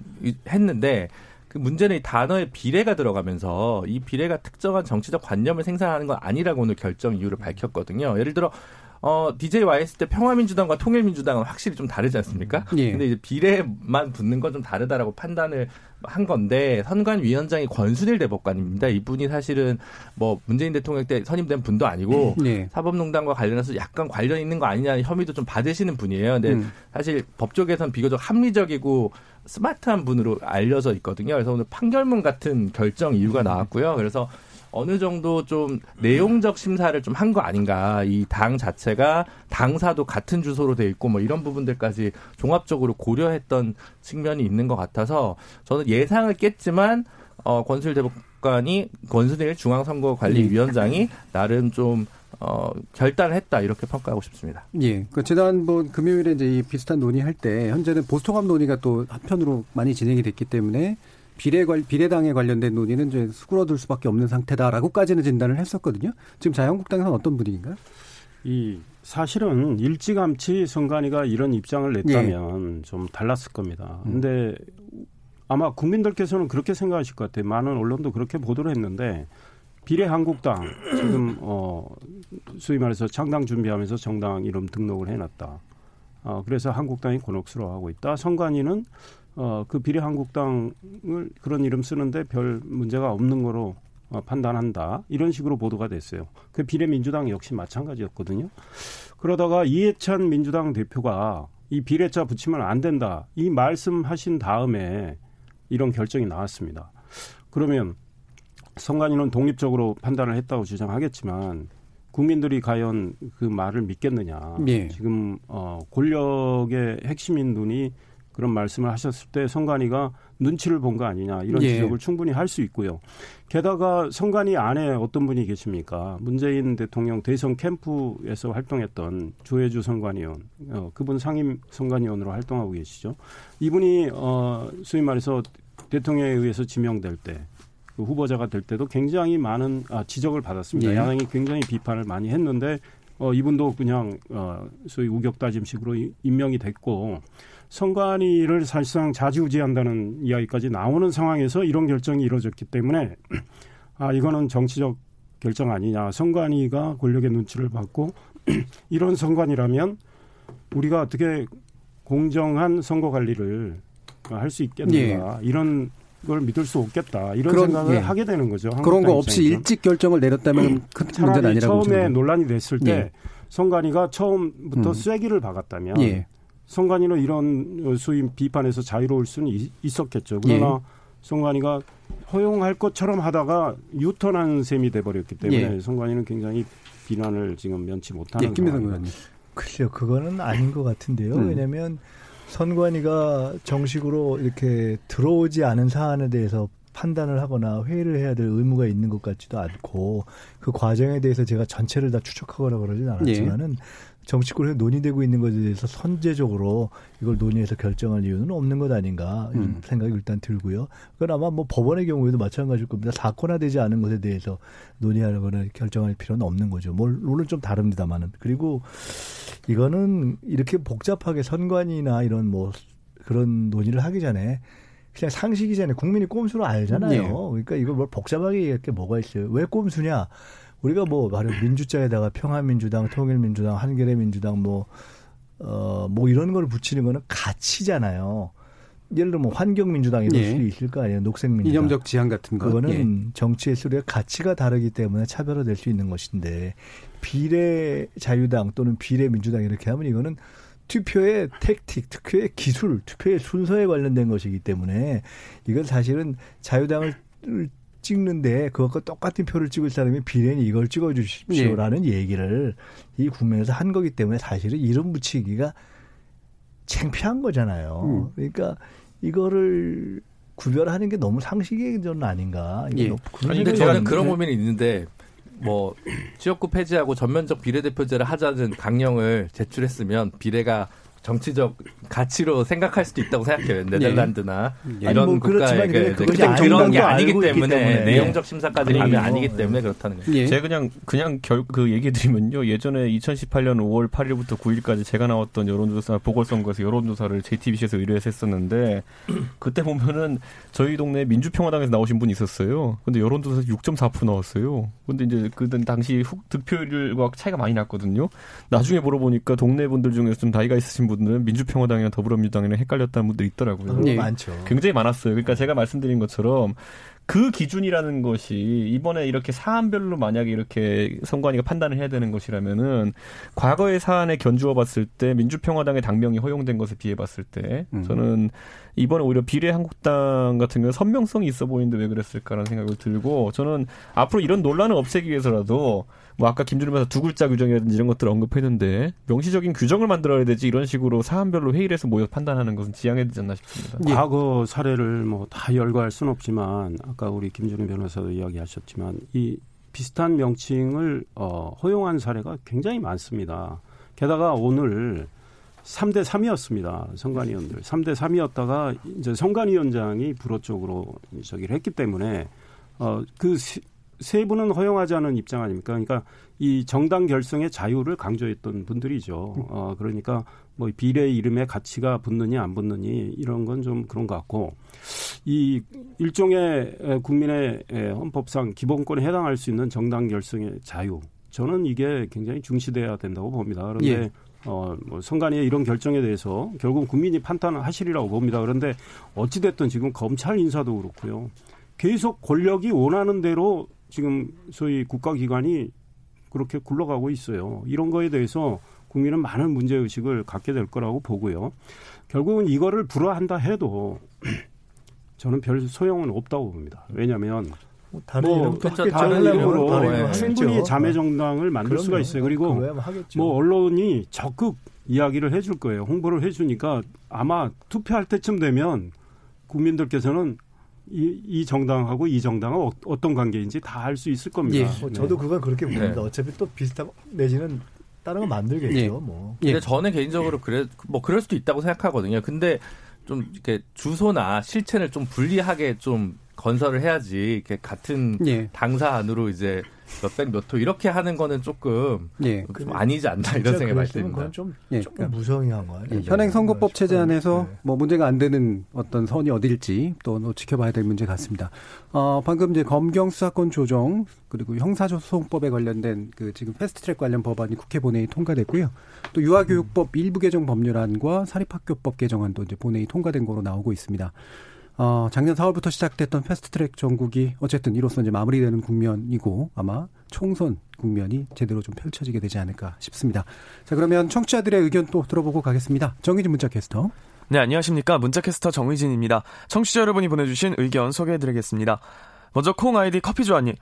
했는데 그 문제는 이 단어에 비례가 들어가면서 이 비례가 특정한 정치적 관념을 생산하는 건 아니라고 오늘 결정 이유를 밝혔거든요. 예를 들어 어, DJ 와 있을 때 평화민주당과 통일민주당은 확실히 좀 다르지 않습니까? 예. 근데 이제 비례만 붙는 건 좀 다르다라고 판단을 한 건데 선관위원장이 권순일 대법관입니다. 이분이 사실은 뭐 문재인 대통령 때 선임된 분도 아니고 네. 사법농단과 관련해서 약간 관련 있는 거 아니냐는 혐의도 좀 받으시는 분이에요. 근데 음. 사실 법조계선 비교적 합리적이고 스마트한 분으로 알려져 있거든요. 그래서 오늘 판결문 같은 결정 이유가 나왔고요. 그래서 어느 정도 좀 내용적 심사를 좀 한 거 아닌가. 이 당 자체가 당사도 같은 주소로 돼 있고 뭐 이런 부분들까지 종합적으로 고려했던 측면이 있는 것 같아서 저는 예상을 깼지만 어, 권순일 대법관이 권순일 중앙선거관리위원장이 나름 좀 어, 결단을 했다 이렇게 평가하고 싶습니다. 예. 그 지난번 금요일에 이제 이 비슷한 논의할 때 현재는 보수통합 논의가 또 한편으로 많이 진행이 됐기 때문에 비례 관 비례당에 관련된 논의는 이제 수그러들 수밖에 없는 상태다라고까지는 진단을 했었거든요. 지금 자유한국당에서는 어떤 분위기인가요? 이 사실은 일찌감치 선관위가 이런 입장을 냈다면 예. 좀 달랐을 겁니다. 음. 근데 아마 국민들께서는 그렇게 생각하실 것 같아요. 많은 언론도 그렇게 보도를 했는데 비례 한국당 지금 [CLEARS THROAT] 어 소위 말해서 창당 준비하면서 정당 이름 등록을 해놨다. 어 그래서 한국당이 곤혹스러워하고 있다. 선관위는 어, 그 비례한국당을 그런 이름 쓰는데 별 문제가 없는 거로 어, 판단한다. 이런 식으로 보도가 됐어요. 그 비례민주당 역시 마찬가지였거든요. 그러다가 이해찬 민주당 대표가 이 비례자 붙이면 안 된다. 이 말씀하신 다음에 이런 결정이 나왔습니다. 그러면 선관위는 독립적으로 판단을 했다고 주장하겠지만 국민들이 과연 그 말을 믿겠느냐. 예. 지금 어 권력의 핵심인 분이 그런 말씀을 하셨을 때 성관이가 눈치를 본 거 아니냐 이런 예. 지적을 충분히 할 수 있고요. 게다가 성관이 안에 어떤 분이 계십니까? 문재인 대통령 대선 캠프에서 활동했던 조혜주 선관위원, 어, 그분 상임 선관위원으로 활동하고 계시죠. 이분이 어, 소위 말해서 대통령에 의해서 지명될 때. 그 후보자가 될 때도 굉장히 많은 아, 지적을 받았습니다. 예. 야당이 굉장히 비판을 많이 했는데 어, 이분도 그냥 어, 소위 우격다짐식으로 임명이 됐고 선관위를 사실상 자지우지한다는 이야기까지 나오는 상황에서 이런 결정이 이루어졌기 때문에 [CLEARS THROAT] 아 이거는 정치적 결정 아니냐. 선관위가 권력의 눈치를 받고 [CLEARS THROAT] 이런 선관이라면 우리가 어떻게 공정한 선거 관리를 할 수 있겠는가 예. 이런 걸 믿을 수 없겠다 이런 그런, 생각을 예. 하게 되는 거죠. 그런 거 없이 입장에서. 일찍 결정을 내렸다면 [CLEARS THROAT] 큰 문제는 아니라고 처음에 논란이 됐을 때 예. 선관위가 처음부터 음. 쐐기를 박았다면 예. 선관위는 이런 소위 비판에서 자유로울 수는 있었겠죠. 그러나 예. 선관위가 허용할 것처럼 하다가 유턴한 셈이 돼버렸기 때문에 예. 선관위는 굉장히 비난을 지금 면치 못하는 예, 김민성 의원님. 글쎄요, 그거는 아닌 것 같은데요. 음. 왜냐하면 선관위가 정식으로 이렇게 들어오지 않은 사안에 대해서 판단을 하거나 회의를 해야 될 의무가 있는 것 같지도 않고 그 과정에 대해서 제가 전체를 다 추적하거나 그러진 않았지만은 예. 정치권에 논의되고 있는 것에 대해서 선제적으로 이걸 논의해서 결정할 이유는 없는 것 아닌가 이런 음. 생각이 일단 들고요. 그건 아마 뭐 법원의 경우에도 마찬가지일 겁니다. 사건화되지 않은 것에 대해서 논의하거나 결정할 필요는 없는 거죠. 물론 좀 다릅니다만은 그리고 이거는 이렇게 복잡하게 선관위나 이런 뭐 그런 논의를 하기 전에 그냥 상식이잖아요. 국민이 꼼수로 알잖아요. 네. 그러니까 이걸 뭘 복잡하게 얘기할 게 뭐가 있어요. 왜 꼼수냐? 우리가 뭐 말해 민주자에다가 평화민주당, 통일민주당, 한겨레민주당 뭐 어, 뭐 이런 걸 붙이는 거는 가치잖아요. 예를 들면 뭐 환경민주당 이럴 예. 수도 있을 거 아니에요. 녹색민주당. 이념적 지향 같은 거. 그거는 예. 정치의 수리가 가치가 다르기 때문에 차별화될 수 있는 것인데 비례 자유당 또는 비례 민주당 이렇게 하면 이거는 투표의 택틱, 투표의 기술, 투표의 순서에 관련된 것이기 때문에 이건 사실은 자유당을 찍는데 그것과 똑같은 표를 찍을 사람이 비례는 이걸 찍어주십시오라는 예. 얘기를 이 국면에서 한 거기 때문에 사실은 이름 붙이기가 창피한 거잖아요. 음. 그러니까 이거를 구별하는 게 너무 상식의 전 아닌가. 예. 아니, 근데 저는 그런 고민이 있는데 뭐 지역구 폐지하고 전면적 비례대표제를 하자는 강령을 제출했으면 비례가 정치적 가치로 생각할 수도 있다고 생각해요. 예. 네덜란드나 예. 이런 뭐 국가의 그, 그런 게 아니기 때문에, 때문에 내용적 심사까지 아 아니기 때문에 그렇다는 거예요. 예. 제가 그냥 그냥 결, 그 얘기 드리면요. 예전에 2018년 5월 8일부터 9일까지 제가 나왔던 여론조사 보궐선거에서 여론조사를 JTBC에서 의뢰해서 했었는데 그때 보면은 저희 동네 민주평화당에서 나오신 분이 있었어요. 근데 여론조사에서 6.4% 나왔어요. 근데 이제 그 당시 훅 득표율과 차이가 많이 났거든요. 나중에 물어보니까 동네 분들 중에서 좀 나이가 있으신 분 들은 민주평화당이나 더불어민주당이랑 헷갈렸다는 분들이 있더라고요. 네. 많죠. 굉장히 많았어요. 그러니까 제가 말씀드린 것처럼 그 기준이라는 것이 이번에 이렇게 사안별로 만약에 이렇게 선관위가 판단을 해야 되는 것이라면은 과거의 사안에 견주어 봤을 때 민주평화당의 당명이 허용된 것에 비해 봤을 때 음. 저는 이번에 오히려 비례한국당 같은 경우 선명성이 있어 보이는데 왜 그랬을까라는 생각을 들고 저는 앞으로 이런 논란을 없애기 위해서라도 뭐 아까 김준일 변호사 두 글자 규정이라든지 이런 것들을 언급했는데 명시적인 규정을 만들어야 되지 이런 식으로 사안별로 회의를 해서 모여 판단하는 것은 지양해야 되지 않나 싶습니다. 예. 과거 사례를 뭐 다 열거할 수는 없지만 아까 우리 김준일 변호사도 이야기하셨지만 이 비슷한 명칭을 어, 허용한 사례가 굉장히 많습니다. 게다가 오늘 3대 3이었습니다. 선관위원들. 3대 3이었다가 이제 선관위원장이 불호 쪽으로 저기를 했기 때문에 어 그 세 분은 허용하지 않은 입장 아닙니까? 그러니까 이 정당 결성의 자유를 강조했던 분들이죠. 어, 그러니까 뭐 비례 이름에 가치가 붙느냐 안 붙느니 이런 건 좀 그런 것 같고 이 일종의 국민의 헌법상 기본권에 해당할 수 있는 정당 결성의 자유 저는 이게 굉장히 중시돼야 된다고 봅니다. 그런데 예. 어, 뭐 선관위의 이런 결정에 대해서 결국 국민이 판단을 하시리라고 봅니다. 그런데 어찌됐든 지금 검찰 인사도 그렇고요. 계속 권력이 원하는 대로 지금 소위 국가기관이 그렇게 굴러가고 있어요. 이런 거에 대해서 국민은 많은 문제의식을 갖게 될 거라고 보고요. 결국은 이거를 불허한다 해도 [CLEARS THROAT] 저는 별 소용은 없다고 봅니다. 왜냐하면 뭐 다른 뭐 그렇죠. 다른 이름으로 네. 충분히 자매 정당을 만들 그럼요. 수가 있어요. 그리고 뭐 언론이 적극 이야기를 해줄 거예요. 홍보를 해주니까 아마 투표할 때쯤 되면 국민들께서는 이, 이 정당하고 이 정당은 어, 떤 관계인지 다 알 수 있을 겁니다. 예. 뭐 저도 그건 그렇게 봅니다. 네. 어차피 또 비슷한 내지는 다른 거 만들겠죠. 예. 뭐. 근데 예. 저는 개인적으로 그래 뭐 그럴 수도 있다고 생각하거든요. 근데 좀 이렇게 주소나 실체를 좀 분리하게 좀 건설을 해야지 이렇게 같은 예. 당사 안으로 이제 몇백 몇 호 이렇게 하는 거는 조금 예. 좀 아니지 않나 이런 생각이 많이 듭니다. 좀 예. 조금 무성의한 거예요. 예. 현행 선거법 체제 안에서 네. 뭐 문제가 안 되는 어떤 선이 어딜지 또 지켜봐야 될 문제 같습니다. 어, 방금 이제 검경 수사권 조정 그리고 형사소송법에 관련된 그 지금 패스트트랙 관련 법안이 국회 본회의 통과됐고요. 또 유아교육법 일부 개정 법률안과 사립학교법 개정안도 이제 본회의 통과된 거로 나오고 있습니다. 어, 작년 4월부터 시작됐던 패스트트랙 전국이 어쨌든 이로써 이제 마무리되는 국면이고 아마 총선 국면이 제대로 좀 펼쳐지게 되지 않을까 싶습니다. 자 그러면 청취자들의 의견 또 들어보고 가겠습니다. 정의진 문자 캐스터. 네 안녕하십니까 문자 캐스터 정의진입니다. 청취자 여러분이 보내주신 의견 소개해드리겠습니다. 먼저 콩 아이디 커피조아님.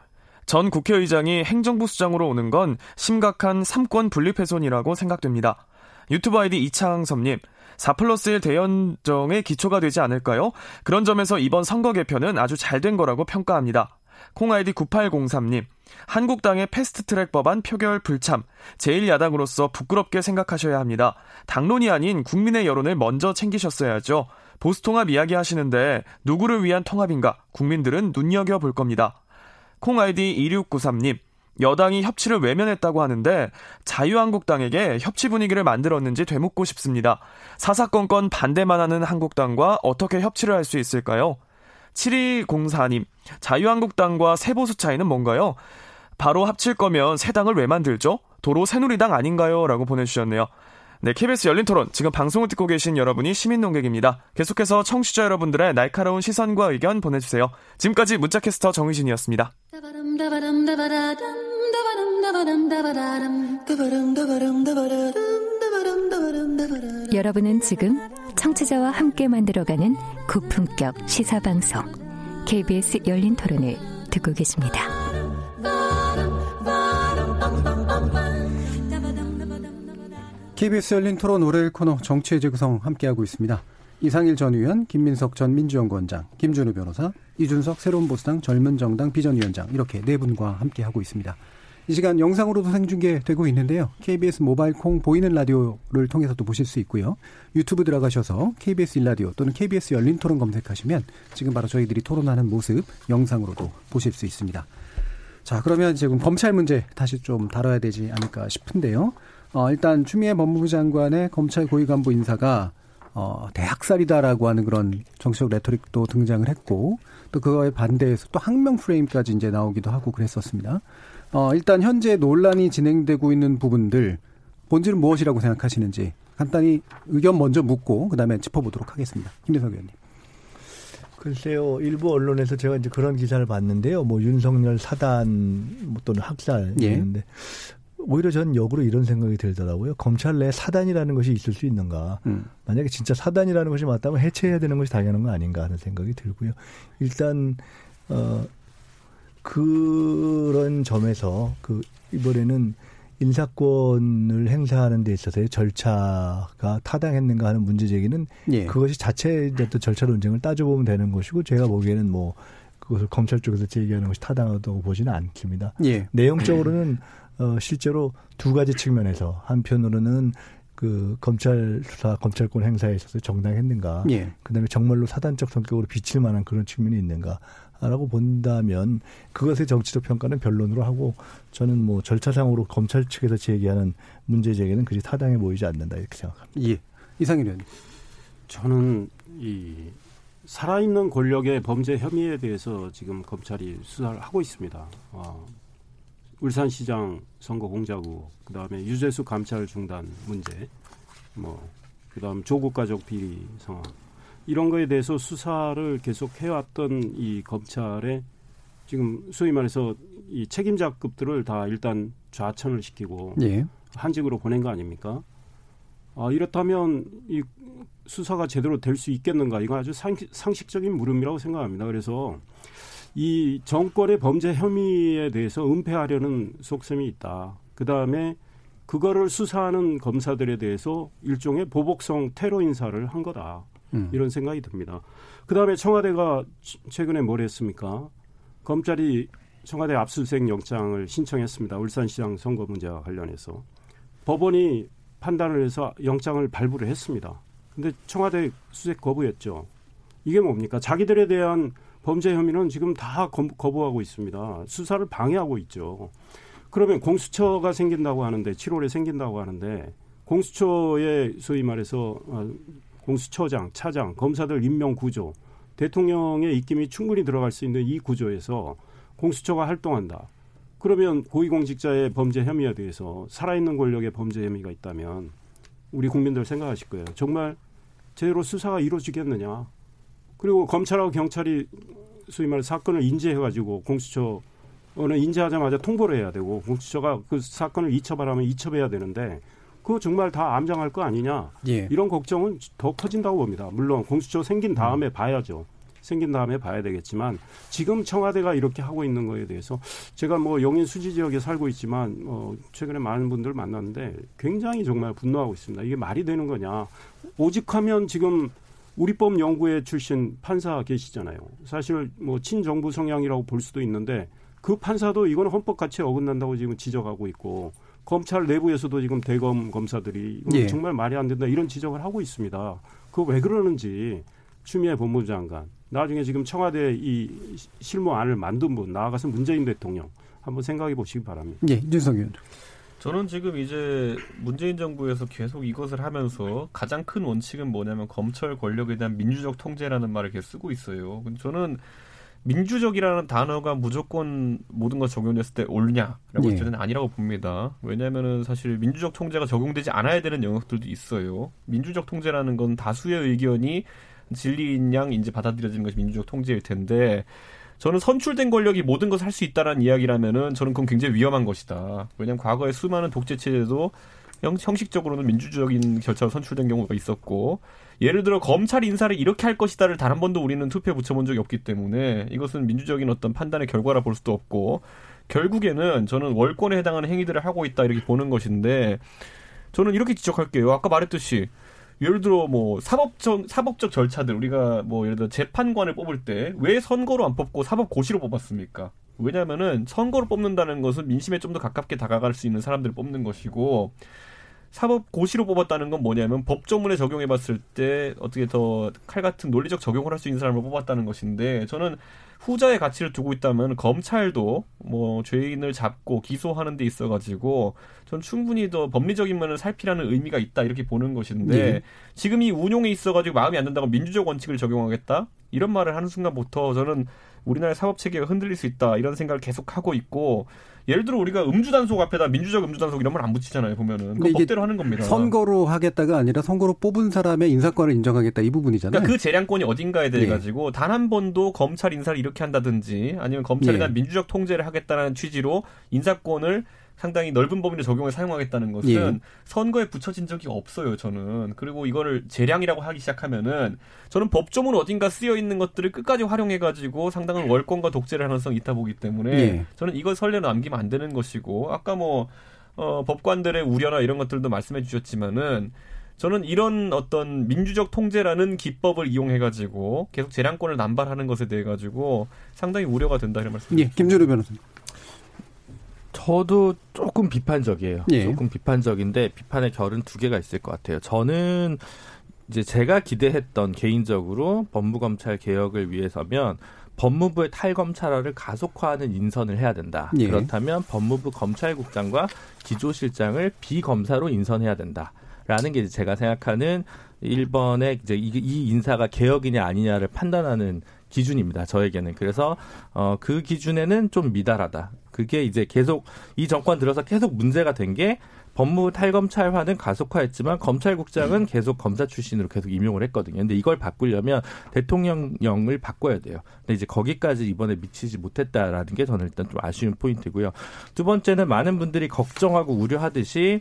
전 국회의장이 행정부 수장으로 오는 건 심각한 삼권 분립훼손이라고 생각됩니다. 유튜브 아이디 이창섭님. 4 플러스 1 대연정의 기초가 되지 않을까요? 그런 점에서 이번 선거 개편은 아주 잘 된 거라고 평가합니다. 콩아이디 9803님. 한국당의 패스트트랙 법안 표결 불참. 제1야당으로서 부끄럽게 생각하셔야 합니다. 당론이 아닌 국민의 여론을 먼저 챙기셨어야죠. 보수통합 이야기 하시는데 누구를 위한 통합인가? 국민들은 눈여겨볼 겁니다. 콩아이디 2693님. 여당이 협치를 외면했다고 하는데 자유한국당에게 협치 분위기를 만들었는지 되묻고 싶습니다. 사사건건 반대만 하는 한국당과 어떻게 협치를 할 수 있을까요? 7204님, 자유한국당과 세보수 차이는 뭔가요? 바로 합칠 거면 새 당을 왜 만들죠? 도로 새누리당 아닌가요? 라고 보내주셨네요. 네, KBS 열린 토론. 지금 방송을 듣고 계신 여러분이 시민 농객입니다. 계속해서 청취자 여러분들의 날카로운 시선과 의견 보내주세요. 지금까지 문자캐스터 정의진이었습니다. 여러분은 지금 청취자와 함께 만들어가는 고품격 시사방송 KBS 열린 토론을 듣고 계십니다. KBS 열린 토론 월요일 코너 정치의 재구성 함께하고 있습니다. 이상일 전 의원, 김민석 전 민주연구원장, 김준우 변호사, 이준석 새로운 보수당 젊은 정당 비전위원장 이렇게 네 분과 함께하고 있습니다. 이 시간 영상으로도 생중계되고 있는데요. KBS 모바일 콩 보이는 라디오를 통해서도 보실 수 있고요. 유튜브 들어가셔서 KBS 일라디오 또는 KBS 열린 토론 검색하시면 지금 바로 저희들이 토론하는 모습 영상으로도 보실 수 있습니다. 자, 그러면 지금 검찰 문제 다시 좀 다뤄야 되지 않을까 싶은데요. 어, 일단 추미애 법무부 장관의 검찰 고위 간부 인사가 어, 대학살이다라고 하는 그런 정치적 레토릭도 등장을 했고 또 그거에 반대해서 또 항명 프레임까지 이제 나오기도 하고 그랬었습니다. 어, 일단 현재 논란이 진행되고 있는 부분들 본질은 무엇이라고 생각하시는지 간단히 의견 먼저 묻고 그다음에 짚어보도록 하겠습니다. 김대석 의원님. 글쎄요, 일부 언론에서 제가 이제 그런 기사를 봤는데요. 뭐 윤석열 사단 뭐 또는 학살 예. 있는데 오히려 전 역으로 이런 생각이 들더라고요. 검찰 내 사단이라는 것이 있을 수 있는가? 음. 만약에 진짜 사단이라는 것이 맞다면 해체해야 되는 것이 당연한 거 아닌가 하는 생각이 들고요. 일단 어 그런 점에서 그 이번에는 인사권을 행사하는 데 있어서의 절차가 타당했는가 하는 문제 제기는 예. 그것이 자체 이제 또 절차 논쟁을 따져보면 되는 것이고 제가 보기에는 뭐 그것을 검찰 쪽에서 제기하는 것이 타당하다고 보지는 않습니다. 예. 내용적으로는 어, 실제로 두 가지 측면에서 한편으로는 그 검찰 수사 검찰권 행사에 있어서 정당했는가 예. 그다음에 정말로 사단적 성격으로 비칠 만한 그런 측면이 있는가 라고 본다면 그것의 정치적 평가는 변론으로 하고 저는 뭐 절차상으로 검찰 측에서 제기하는 문제 제기는 그리 타당해 보이지 않는다 이렇게 생각합니다. 예. 이상일 의원. 저는 이 살아있는 권력의 범죄 혐의에 대해서 지금 검찰이 수사를 하고 있습니다. 어, 울산시장 선거 공작 후 그다음에 유재수 감찰 중단 문제, 뭐 그 다음 조국 가족 비리 상황 이런 거에 대해서 수사를 계속 해왔던 이 검찰의 지금 소위 말해서 이 책임자급들을 다 일단 좌천을 시키고 예. 한직으로 보낸 거 아닙니까? 아, 이렇다면 이 수사가 제대로 될 수 있겠는가? 이건 아주 상식적인 물음이라고 생각합니다. 그래서 이 정권의 범죄 혐의에 대해서 은폐하려는 속셈이 있다. 그 다음에 그거를 수사하는 검사들에 대해서 일종의 보복성 테러 인사를 한 거다. 음. 이런 생각이 듭니다. 그 다음에 청와대가 최근에 뭘 했습니까? 검찰이 청와대 압수수색 영장을 신청했습니다. 울산시장 선거 문제와 관련해서. 법원이 판단을 해서 영장을 발부를 했습니다. 근데 청와대 수색 거부했죠. 이게 뭡니까? 자기들에 대한 범죄 혐의는 지금 다 거부하고 있습니다. 수사를 방해하고 있죠. 그러면 공수처가 생긴다고 하는데 7월에 생긴다고 하는데 공수처의 소위 말해서 어, 공수처장, 차장, 검사들 임명 구조, 대통령의 입김이 충분히 들어갈 수 있는 이 구조에서 공수처가 활동한다. 그러면 고위공직자의 범죄 혐의에 대해서 살아있는 권력의 범죄 혐의가 있다면 우리 국민들 생각하실 거예요. 정말 제대로 수사가 이루어지겠느냐. 그리고 검찰하고 경찰이 소위 말해 사건을 인지해가지고 공수처는 인지하자마자 통보를 해야 되고 공수처가 그 사건을 이첩하라면 이첩해야 되는데 그거 정말 다 암장할 거 아니냐. 예. 이런 걱정은 더 커진다고 봅니다. 물론 공수처 생긴 다음에 봐야죠. 생긴 다음에 봐야 되겠지만 지금 청와대가 이렇게 하고 있는 거에 대해서 제가 뭐 영인 수지 지역에 살고 있지만 어 최근에 많은 분들 만났는데 굉장히 정말 분노하고 있습니다. 이게 말이 되는 거냐? 오직하면 지금 우리법 연구회 출신 판사 계시잖아요. 사실 뭐 친정부 성향이라고 볼 수도 있는데 그 판사도 이거는 헌법 가치에 어긋난다고 지금 지적하고 있고 검찰 내부에서도 지금 대검 검사들이 예. 정말 말이 안 된다 이런 지적을 하고 있습니다. 그거 왜 그러는지 추미애 법무부 장관 나중에 지금 청와대 이 실무안을 만든 분 나아가서 문재인 대통령 한번 생각해 보시기 바랍니다. 예, 윤석 의원. 저는 지금 이제 문재인 정부에서 계속 이것을 하면서 가장 큰 원칙은 뭐냐면 검찰 권력에 대한 민주적 통제라는 말을 계속 쓰고 있어요. 저는 민주적이라는 단어가 무조건 모든 것 적용됐을 때 옳냐라고 예. 저는 아니라고 봅니다. 왜냐하면은 사실 민주적 통제가 적용되지 않아야 되는 영역들도 있어요. 민주적 통제라는 건 다수의 의견이 진리인 양 이제 받아들여지는 것이 민주적 통제일 텐데 저는 선출된 권력이 모든 것을 할 수 있다라는 이야기라면은 저는 그건 굉장히 위험한 것이다. 왜냐하면 과거에 수많은 독재 체제도 형식적으로는 민주적인 절차로 선출된 경우가 있었고 예를 들어 검찰 인사를 이렇게 할 것이다를 단 한 번도 우리는 투표에 붙여본 적이 없기 때문에 이것은 민주적인 어떤 판단의 결과라 볼 수도 없고 결국에는 저는 월권에 해당하는 행위들을 하고 있다 이렇게 보는 것인데 저는 이렇게 지적할게요. 아까 말했듯이 예를 들어 뭐 사법적 사법적 절차들 우리가 뭐 예를 들어 재판관을 뽑을 때 왜 선거로 안 뽑고 사법 고시로 뽑았습니까? 왜냐하면은 선거로 뽑는다는 것은 민심에 좀 더 가깝게 다가갈 수 있는 사람들을 뽑는 것이고 사법 고시로 뽑았다는 건 뭐냐면 법조문에 적용해 봤을 때 어떻게 더 칼 같은 논리적 적용을 할 수 있는 사람을 뽑았다는 것인데 저는 후자의 가치를 두고 있다면 검찰도 뭐 죄인을 잡고 기소하는 데 있어 가지고 전 충분히 더 법리적인 면을 살피라는 의미가 있다 이렇게 보는 것인데 네. 지금 이 운용에 있어 가지고 마음이 안 든다고 민주적 원칙을 적용하겠다 이런 말을 하는 순간부터 저는 우리나라의 사법 체계가 흔들릴 수 있다 이런 생각을 계속 하고 있고 예를 들어 우리가 음주 단속 앞에다 민주적 음주 단속 이런 말 안 붙이잖아요 보면은 그 법대로 하는 겁니다. 선거로 하겠다가 아니라 선거로 뽑은 사람의 인사권을 인정하겠다 이 부분이잖아요. 그러니까 그 재량권이 어딘가에 대해 네. 가지고 단한 번도 검찰 인사를 이렇게 한다든지 아니면 검찰에 대한 네. 민주적 통제를 하겠다는 취지로 인사권을 상당히 넓은 범위로 적용을 사용하겠다는 것은 예. 선거에 붙여진 적이 없어요, 저는. 그리고 이거를 재량이라고 하기 시작하면은 저는 법조문 어딘가 쓰여 있는 것들을 끝까지 활용해 가지고 상당한 월권과 독재를 가능성이 있다 보기 때문에 예. 저는 이걸 설레 남기면 안 되는 것이고 아까 뭐 어, 법관들의 우려나 이런 것들도 말씀해 주셨지만은 저는 이런 어떤 민주적 통제라는 기법을 이용해 가지고 계속 재량권을 남발하는 것에 대해 가지고 상당히 우려가 된다 이런 말씀. 예, 김준우 변호사님. 저도 조금 비판적이에요. 예. 조금 비판적인데 비판의 결은 두 개가 있을 것 같아요. 저는 이제 제가 기대했던 개인적으로 법무검찰 개혁을 위해서면 법무부의 탈검찰화를 가속화하는 인선을 해야 된다. 예. 그렇다면 법무부 검찰국장과 기조실장을 비검사로 인선해야 된다. 라는 게 제가 생각하는 1번의 이제 이 인사가 개혁이냐 아니냐를 판단하는 기준입니다. 저에게는. 그래서 어, 그 기준에는 좀 미달하다. 그게 이제 계속 이 정권 들어서 계속 문제가 된 게 법무 탈검찰화는 가속화했지만 검찰국장은 계속 검사 출신으로 계속 임용을 했거든요. 근데 이걸 바꾸려면 대통령령을 바꿔야 돼요. 근데 이제 거기까지 이번에 미치지 못했다라는 게 저는 일단 좀 아쉬운 포인트고요. 두 번째는 많은 분들이 걱정하고 우려하듯이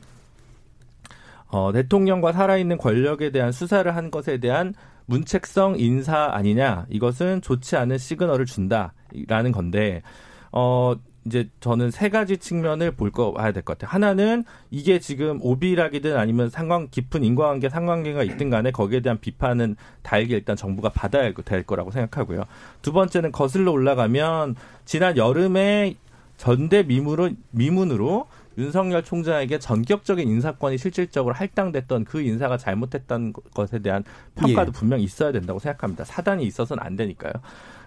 어, 대통령과 살아있는 권력에 대한 수사를 한 것에 대한 문책성 인사 아니냐 이것은 좋지 않은 시그널을 준다라는 건데 어 이제 저는 세 가지 측면을 볼 거 봐야 될 것 같아요. 하나는 이게 지금 오비락이든 아니면 상관 깊은 인과관계 상관계가 있든 간에 거기에 대한 비판은 달게 일단 정부가 받아야 될 거라고 생각하고요. 두 번째는 거슬러 올라가면 지난 여름에 전대 미문으로 미문으로 윤석열 총장에게 전격적인 인사권이 실질적으로 할당됐던 그 인사가 잘못했던 것에 대한 평가도 예. 분명 있어야 된다고 생각합니다. 사단이 있어서는 안 되니까요.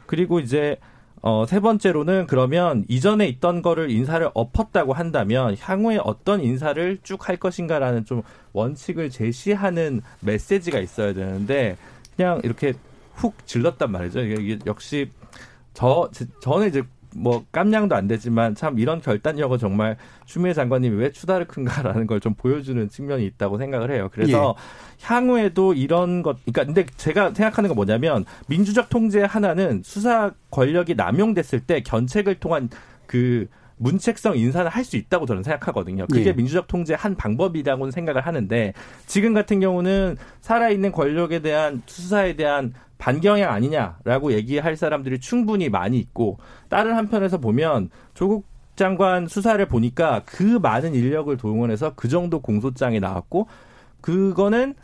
그리고 이제 어, 세 번째로는 그러면 이전에 있던 거를 인사를 엎었다고 한다면 향후에 어떤 인사를 쭉 할 것인가라는 좀 원칙을 제시하는 메시지가 있어야 되는데 그냥 이렇게 훅 질렀단 말이죠. 이게 역시 저 저는 이제 뭐 깜냥도 안 되지만 참 이런 결단력은 정말 추미애 장관님이 왜 추다를 큰가라는 걸 좀 보여주는 측면이 있다고 생각을 해요. 그래서 예. 향후에도 이런 것, 그러니까 근데 제가 생각하는 건 뭐냐면 민주적 통제 하나는 수사 권력이 남용됐을 때 견책을 통한 그 문책성 인사를 할 수 있다고 저는 생각하거든요. 그게 예. 민주적 통제 한 방법이라고는 생각을 하는데 지금 같은 경우는 살아있는 권력에 대한 수사에 대한 반경향 아니냐라고 얘기할 사람들이 충분히 많이 있고 다른 한편에서 보면 조국 장관 수사를 보니까 그 많은 인력을 동원해서 그 정도 공소장이 나왔고 그거는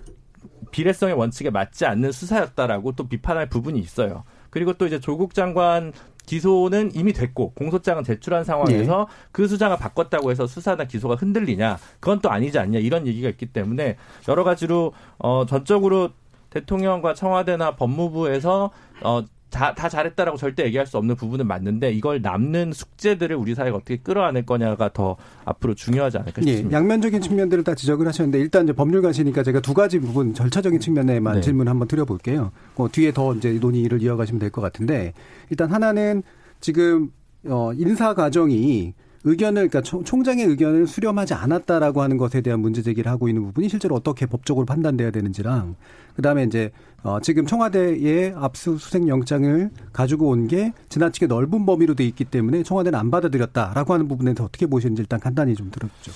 비례성의 원칙에 맞지 않는 수사였다라고 또 비판할 부분이 있어요. 그리고 또 이제 조국 장관 기소는 이미 됐고 공소장은 제출한 상황에서 네. 그 수장을 바꿨다고 해서 수사나 기소가 흔들리냐 그건 또 아니지 않냐 이런 얘기가 있기 때문에 여러 가지로 어 전적으로 대통령과 청와대나 법무부에서 어, 다, 다 잘했다라고 절대 얘기할 수 없는 부분은 맞는데 이걸 남는 숙제들을 우리 사회가 어떻게 끌어안을 거냐가 더 앞으로 중요하지 않을까 예, 싶습니다. 예, 양면적인 측면들을 다 지적을 하셨는데 일단 이제 법률가시니까 제가 두 가지 부분 절차적인 측면에만 네. 질문 한번 드려볼게요. 그 뒤에 더 이제 논의를 이어가시면 될 것 같은데 일단 하나는 지금 어, 인사 과정이 의견을 그러니까 총장의 의견을 수렴하지 않았다라고 하는 것에 대한 문제 제기를 하고 있는 부분이 실제로 어떻게 법적으로 판단돼야 되는지랑 그다음에 이제 어 지금 청와대의 압수수색 영장을 가지고 온 게 지나치게 넓은 범위로 돼 있기 때문에 청와대는 안 받아들였다라고 하는 부분에 서 어떻게 보시는지 일단 간단히 좀 들어보죠.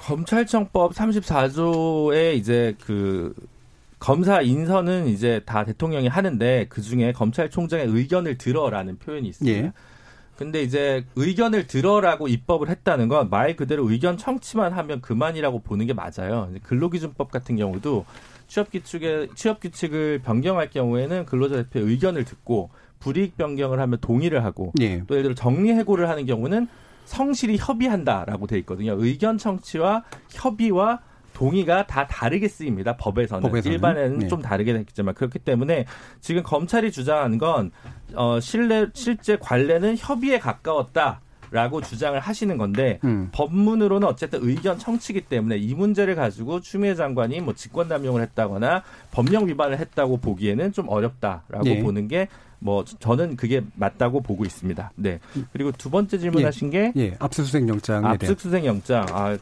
검찰청법 34조에 이제 그 검사 인선은 이제 다 대통령이 하는데 그 중에 검찰총장의 의견을 들어라는 표현이 있습니다. 예. 근데 이제 의견을 들어라고 입법을 했다는 건 말 그대로 의견 청취만 하면 그만이라고 보는 게 맞아요. 근로기준법 같은 경우도 취업 규칙에 취업 규칙을 변경할 경우에는 근로자 대표의 의견을 듣고 불이익 변경을 하면 동의를 하고 예. 또 예를 들어 정리 해고를 하는 경우는 성실히 협의한다라고 돼 있거든요. 의견 청취와 협의와 동의가 다 다르게 쓰입니다. 법에서는, 법에서는? 일반에는 네. 좀 다르게 됐겠지만 그렇기 때문에 지금 검찰이 주장하는 건 어, 실내 실제 관례는 협의에 가까웠다. 라고 주장을 하시는 건데 음. 법문으로는 어쨌든 의견 청취기 때문에 이 문제를 가지고 추미애 장관이 뭐 직권 남용을 했다거나 법령 위반을 했다고 보기에는 좀 어렵다라고 네. 보는 게 뭐 저는 그게 맞다고 보고 있습니다. 네. 그리고 두 번째 질문하신 예. 게 예. 압수수색 영장 압수수색 영장. 아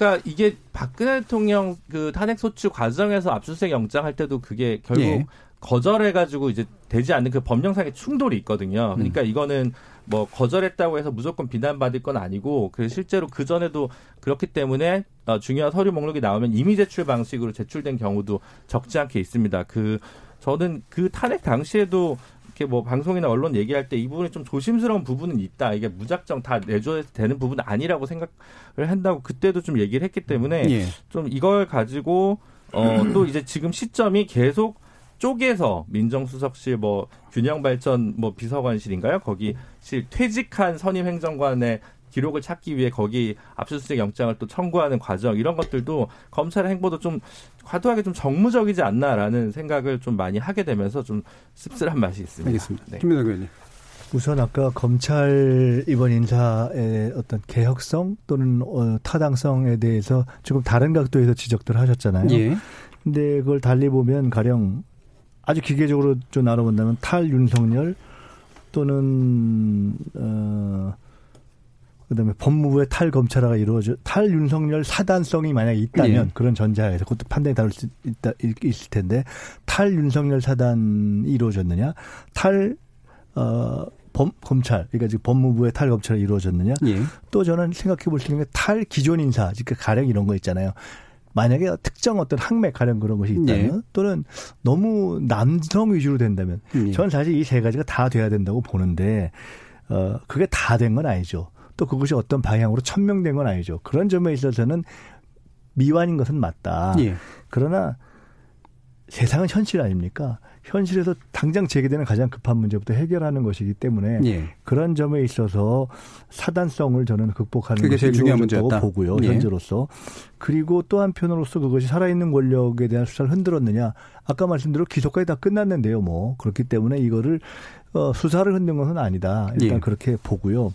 그러니까 이게 박근혜 대통령 그 탄핵 소추 과정에서 압수수색 영장 할 때도 그게 결국 예. 거절해가지고 이제 되지 않는 그 법령상의 충돌이 있거든요. 그러니까 음. 이거는 뭐 거절했다고 해서 무조건 비난받을 건 아니고 그 실제로 그 전에도 그렇기 때문에 어, 중요한 서류 목록이 나오면 이미 제출 방식으로 제출된 경우도 적지 않게 있습니다. 그 저는 그 탄핵 당시에도 이렇게 뭐 방송이나 언론 얘기할 때 이 부분이 좀 조심스러운 부분은 있다. 이게 무작정 다 내줘야 되는 부분은 아니라고 생각을 한다고 그때도 좀 얘기를 했기 때문에 예. 좀 이걸 가지고 어 [CLEARS THROAT] 또 이제 지금 시점이 계속 쪼개서 민정수석실 뭐 균형발전 뭐 비서관실인가요? 거기 실 퇴직한 선임 행정관의 기록을 찾기 위해 거기 압수수색 영장을 또 청구하는 과정 이런 것들도 검찰의 행보도 좀 과도하게 좀 정무적이지 않나라는 생각을 좀 많이 하게 되면서 좀 씁쓸한 맛이 있습니다. 알겠습니다. 네. 김민석 의원님. 우선 아까 검찰 이번 인사의 어떤 개혁성 또는 어, 타당성에 대해서 조금 다른 각도에서 지적들 하셨잖아요. 예. 근데 그걸 달리 보면 가령 아주 기계적으로 좀 나눠본다면 탈 윤석열 또는 어 그다음에 법무부의 탈검찰화가 이루어져 탈윤석열 사단성이 만약에 있다면 예. 그런 전제하에서 그것도 판단이 다를 수 있다 있을 텐데 탈윤석열 사단이 이루어졌느냐 탈 어, 범, 검찰, 그러니까 지금 법무부의 탈검찰이 이루어졌느냐. 예. 또 저는 생각해 볼 수 있는 게 탈 기존 인사, 그러니까 가령 이런 거 있잖아요. 만약에 특정 어떤 학맥 가령 그런 것이 있다면 예. 또는 너무 남성 위주로 된다면 예. 저는 사실 이 세 가지가 다 돼야 된다고 보는데 어 그게 다 된 건 아니죠. 또 그것이 어떤 방향으로 천명된 건 아니죠. 그런 점에 있어서는 미완인 것은 맞다. 예. 그러나 세상은 현실 아닙니까? 현실에서 당장 제기되는 가장 급한 문제부터 해결하는 것이기 때문에 예. 그런 점에 있어서 사단성을 저는 극복하는 그게 제일 중요한 문제다고 보고요. 예. 현재로서. 그리고 또 한편으로서 그것이 살아있는 권력에 대한 수사를 흔들었느냐. 아까 말씀대로 기소까지 다 끝났는데요. 뭐 그렇기 때문에 이거를 어, 수사를 흔든 것은 아니다. 일단 예. 그렇게 보고요.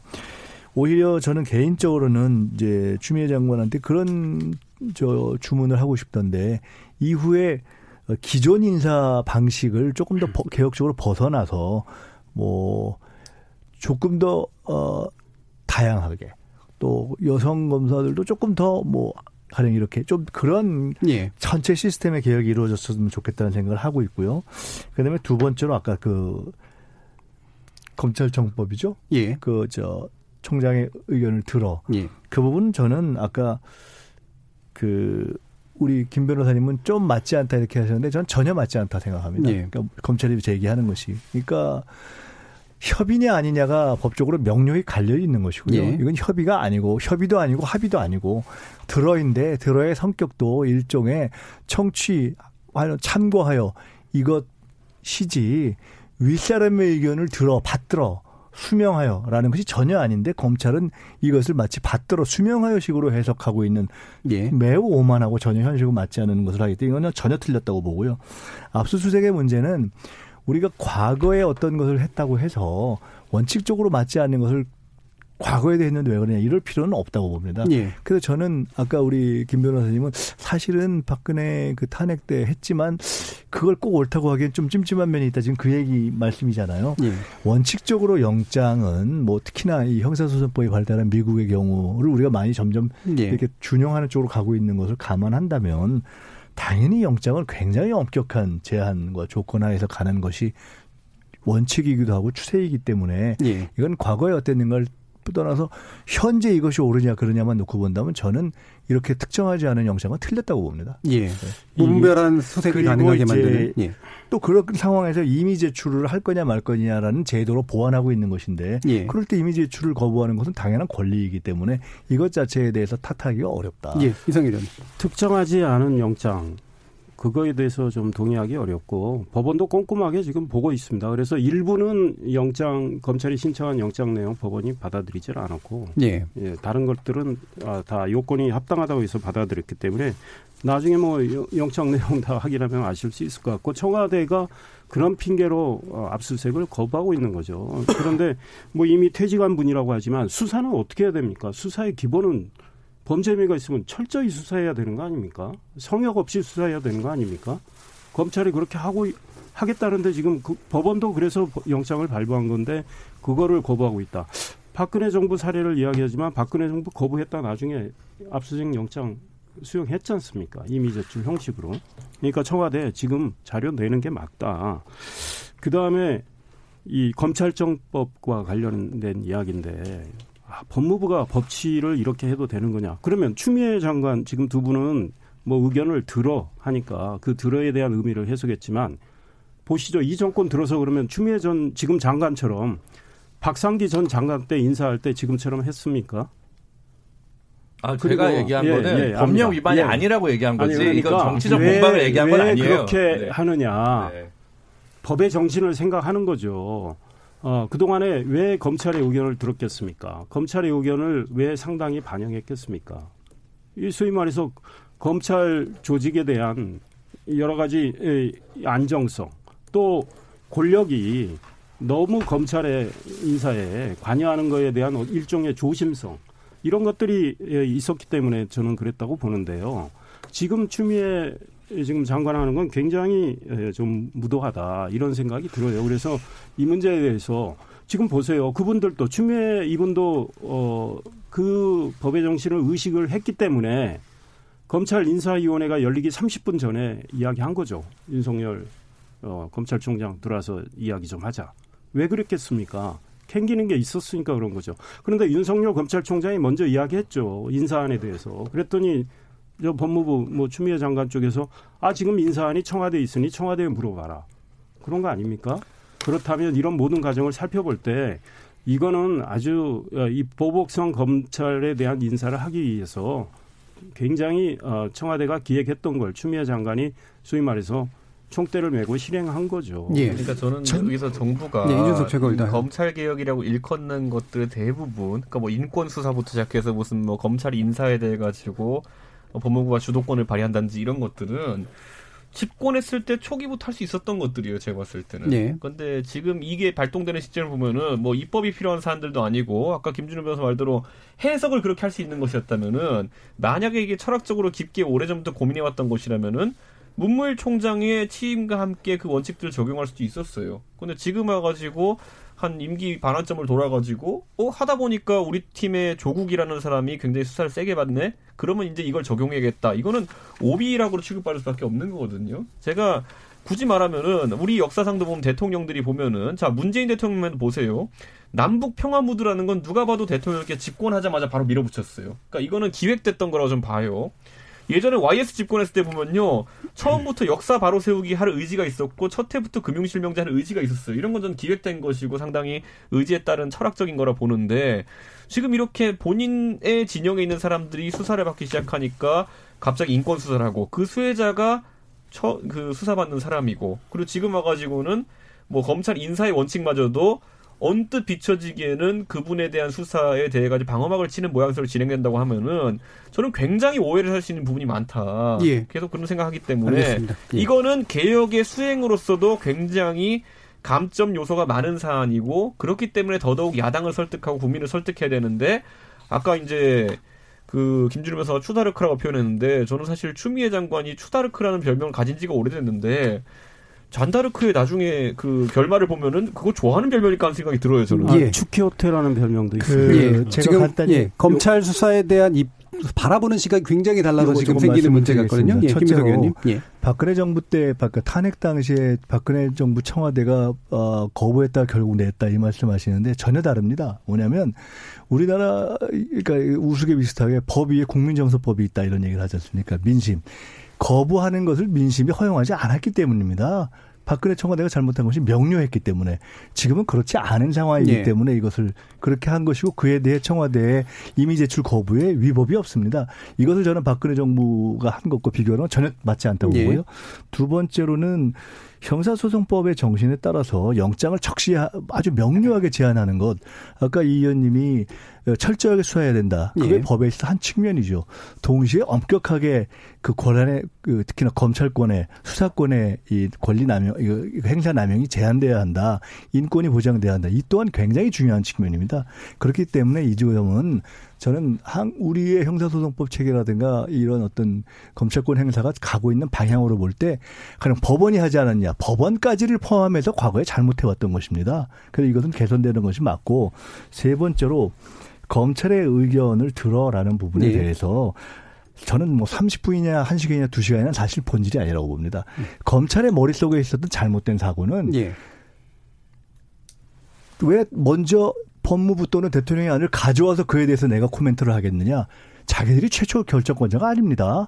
오히려 저는 개인적으로는 이제 추미애 장관한테 그런 저 주문을 하고 싶던데 이후에 기존 인사 방식을 조금 더 [LAUGHS] 개혁적으로 벗어나서 뭐 조금 더 어, 다양하게 또 여성 검사들도 조금 더뭐 가령 이렇게 좀 그런 예. 전체 시스템의 개혁이 이루어졌으면 좋겠다는 생각을 하고 있고요. 그다음에 두 번째로 아까 그 검찰청법이죠. 예. 그저 총장의 의견을 들어 예. 그 부분 저는 아까 그 우리 김 변호사님은 좀 맞지 않다 이렇게 하셨는데 저는 전혀 맞지 않다 생각합니다. 예. 그러니까 검찰이 제기하는 것이. 그러니까 협의냐 아니냐가 법적으로 명료히 갈려 있는 것이고요. 예. 이건 협의가 아니고 협의도 아니고 합의도 아니고 들어인데 들어의 성격도 일종의 청취 참고하여 이것이지 윗사람의 의견을 들어 받들어 수명하여라는 것이 전혀 아닌데 검찰은 이것을 마치 받들어 수명하여식으로 해석하고 있는 예. 매우 오만하고 전혀 현실과 맞지 않는 것을 하기 때문에 이건 전혀 틀렸다고 보고요. 압수수색의 문제는 우리가 과거에 어떤 것을 했다고 해서 원칙적으로 맞지 않는 것을 과거에 대했는데 왜 그러냐 이럴 필요는 없다고 봅니다. 예. 그래서 저는 아까 우리 김 변호사님은 사실은 박근혜 그 탄핵 때 했지만 그걸 꼭 옳다고 하기엔 좀 찜찜한 면이 있다 지금 그 얘기 말씀이잖아요. 예. 원칙적으로 영장은 뭐 특히나 이 형사소송법이 발달한 미국의 경우를 우리가 많이 점점 예. 이렇게 준용하는 쪽으로 가고 있는 것을 감안한다면 당연히 영장을 굉장히 엄격한 제한과 조건 하에서 가는 것이 원칙이기도 하고 추세이기 때문에 예. 이건 과거에 어땠는가를 떠나서 현재 이것이 옳으냐 그러냐만 놓고 본다면 저는 이렇게 특정하지 않은 영상은 틀렸다고 봅니다. 예. 무분별한 수색이 가능하게 만드는. 예. 또 그런 상황에서 이미 제출을 할 거냐 말 거냐라는 제도로 보완하고 있는 것인데 예. 그럴 때 이미 제출을 거부하는 것은 당연한 권리이기 때문에 이것 자체에 대해서 탓하기가 어렵다. 예. 이상일 의 특정하지 않은 영장 그거에 대해서 좀 동의하기 어렵고 법원도 꼼꼼하게 지금 보고 있습니다. 그래서 일부는 영장 검찰이 신청한 영장 내용 법원이 받아들이질 않았고 예. 예 다른 것들은 아, 다 요건이 합당하다고 해서 받아들였기 때문에 나중에 뭐 영장 내용 다 확인하면 아실 수 있을 것 같고 청와대가 그런 핑계로 어, 압수수색을 거부하고 있는 거죠. 그런데 뭐 이미 퇴직한 분이라고 하지만 수사는 어떻게 해야 됩니까? 수사의 기본은 범죄 혐의가 있으면 철저히 수사해야 되는 거 아닙니까? 성역 없이 수사해야 되는 거 아닙니까? 검찰이 그렇게 하고 하겠다는데 지금 그 법원도 그래서 영장을 발부한 건데 그거를 거부하고 있다. 박근혜 정부 사례를 이야기하지만 박근혜 정부 거부했다 나중에 압수수색 영장 수용했지 않습니까? 이미 제출 형식으로. 그러니까 청와대 지금 자료 내는 게 맞다. 그 다음에 이 검찰청법과 관련된 이야기인데 아, 법무부가 법치를 이렇게 해도 되는 거냐? 그러면 추미애 장관 지금 두 분은 뭐 의견을 들어 하니까 그 들어에 대한 의미를 해석했지만 보시죠. 이 정권 들어서 그러면 추미애 전 지금 장관처럼 박상기 전 장관 때 인사할 때 지금처럼 했습니까? 아, 제가 얘기한 예, 거는 예, 법령 위반이 예. 아니라고 얘기한 거지. 아니, 그러니까 이건 정치적 왜, 공방을 얘기한 건 아니에요. 그렇게 네. 하느냐. 네. 법의 정신을 생각하는 거죠. 어, 그동안에 왜 검찰의 의견을 들었겠습니까? 검찰의 의견을 왜 상당히 반영했겠습니까? 이 소위 말해서 검찰 조직에 대한 여러 가지 안정성 또 권력이 너무 검찰의 인사에 관여하는 것에 대한 일종의 조심성 이런 것들이 있었기 때문에 저는 그랬다고 보는데요. 지금 추미애 지금 장관하는 건 굉장히 예, 좀 무도하다 이런 생각이 들어요. 그래서 이 문제에 대해서 지금 보세요. 그분들도 추미애 이분도 어 그 법의 정신을 의식을 했기 때문에 검찰 인사위원회가 열리기 30분 전에 이야기한 거죠. 윤석열 어, 검찰총장 들어와서 이야기 좀 하자. 왜 그랬겠습니까? 캥기는 게 있었으니까 그런 거죠. 그런데 윤석열 검찰총장이 먼저 이야기했죠. 인사안에 대해서. 그랬더니 저 법무부 뭐 추미애 장관 쪽에서 아 지금 인사안이 청와대에 있으니 청와대에 물어봐라. 그런 거 아닙니까? 그렇다면 이런 모든 과정을 살펴볼 때 이거는 아주 어, 이 보복성 검찰에 대한 인사를 하기 위해서 굉장히 어, 청와대가 기획했던 걸 추미애 장관이 소위 말해서 총대를 메고 실행한 거죠. 예. 그러니까 저는 전, 여기서 정부가 예, 검찰 개혁이라고 일컫는 것들의 대부분, 그러니까 뭐 인권 수사부터 시작해서 무슨 뭐 검찰 인사에 대해 가지고 법무부가 주도권을 발휘한다든지 이런 것들은 집권했을 때 초기부터 할 수 있었던 것들이에요. 제가 봤을 때는. 네. 근데 지금 이게 발동되는 시점을 보면은 뭐 입법이 필요한 사안들도 아니고 아까 김준호 변호사 말대로 해석을 그렇게 할 수 있는 것이었다면은 만약에 이게 철학적으로 깊게 오래전부터 고민해왔던 것이라면은 문무일 총장의 취임과 함께 그 원칙들을 적용할 수도 있었어요. 근데 지금 와가지고 한 임기 반환점을 돌아가지고 어 하다 보니까 우리 팀의 조국이라는 사람이 굉장히 수사를 세게 받네. 그러면 이제 이걸 적용해야겠다. 이거는 오비라고 취급받을 수밖에 없는 거거든요. 제가 굳이 말하면은 우리 역사상도 보면 대통령들이 보면은 자 문재인 대통령만 보세요. 남북 평화 무드라는 건 누가 봐도 대통령께 집권하자마자 바로 밀어붙였어요. 그러니까 이거는 기획됐던 거라고 좀 봐요. 예전에 YS 집권했을 때 보면요. 처음부터 역사 바로 세우기 할 의지가 있었고 첫 해부터 금융실명제 할 의지가 있었어요. 이런 건 전 기획된 것이고 상당히 의지에 따른 철학적인 거라 보는데 지금 이렇게 본인의 진영에 있는 사람들이 수사를 받기 시작하니까 갑자기 인권 수사를 하고 그 수혜자가 처, 그 수사받는 사람이고 그리고 지금 와가지고는 뭐 검찰 인사의 원칙마저도 언뜻 비춰지기에는 그분에 대한 수사에 대해 가지고 방어막을 치는 모양새로 진행된다고 하면은 저는 굉장히 오해를 할 수 있는 부분이 많다. 예. 계속 그런 생각하기 때문에 예. 이거는 개혁의 수행으로서도 굉장히 감점 요소가 많은 사안이고 그렇기 때문에 더더욱 야당을 설득하고 국민을 설득해야 되는데 아까 이제 그 김준일 변호사가 추다르크라고 표현했는데 저는 사실 추미애 장관이 추다르크라는 별명을 가진 지가 오래됐는데 잔다르크의 나중에 그 결말을 보면은 그거 좋아하는 별명일 까 하는 생각이 들어요 저는. 아, 예. 추키호테라는 별명도 그, 있어요. 예. 제가 간단히 예. 검찰 수사에 대한 입 바라보는 시각이 굉장히 달라서 지금 생기는 문제가 있거든요. 예, 김민석 의원님. 예. 박근혜 정부 때 탄핵 당시에 박근혜 정부 청와대가 어, 거부했다 결국 냈다 이 말씀하시는데 전혀 다릅니다. 뭐냐면 우리나라 그러니까 우스개 비슷하게 법 위에 국민정서법이 있다 이런 얘기를 하지 않습니까? 민심. 거부하는 것을 민심이 허용하지 않았기 때문입니다. 박근혜 청와대가 잘못한 것이 명료했기 때문에 지금은 그렇지 않은 상황이기 네. 때문에 이것을 그렇게 한 것이고 그에 대해 청와대의 이미 제출 거부에 위법이 없습니다. 이것을 저는 박근혜 정부가 한 것과 비교하면 전혀 맞지 않다고 네. 보고요. 두 번째로는 형사소송법의 정신에 따라서 영장을 적시 아주 명료하게 제한하는 것. 아까 이 의원님이 철저하게 수사해야 된다. 그게 예. 법에 있어 한 측면이죠. 동시에 엄격하게 그 권한의 그 특히나 검찰권의 수사권의 이 권리 남용, 행사 남용이 제한돼야 한다. 인권이 보장돼야 한다. 이 또한 굉장히 중요한 측면입니다. 그렇기 때문에 이 점은 저는 한 우리의 형사소송법 체계라든가 이런 어떤 검찰권 행사가 가고 있는 방향으로 볼 때 그냥 법원이 하지 않았냐 법원까지를 포함해서 과거에 잘못해왔던 것입니다. 그래서 이것은 개선되는 것이 맞고 세 번째로 검찰의 의견을 들어라는 부분에 네. 대해서 저는 뭐 30분이냐 1시간이냐 2시간이냐 사실 본질이 아니라고 봅니다. 음. 검찰의 머릿속에 있었던 잘못된 사고는 예. 왜 먼저 법무부 또는 대통령의 안을 가져와서 그에 대해서 내가 코멘트를 하겠느냐. 자기들이 최초 결정권자가 아닙니다.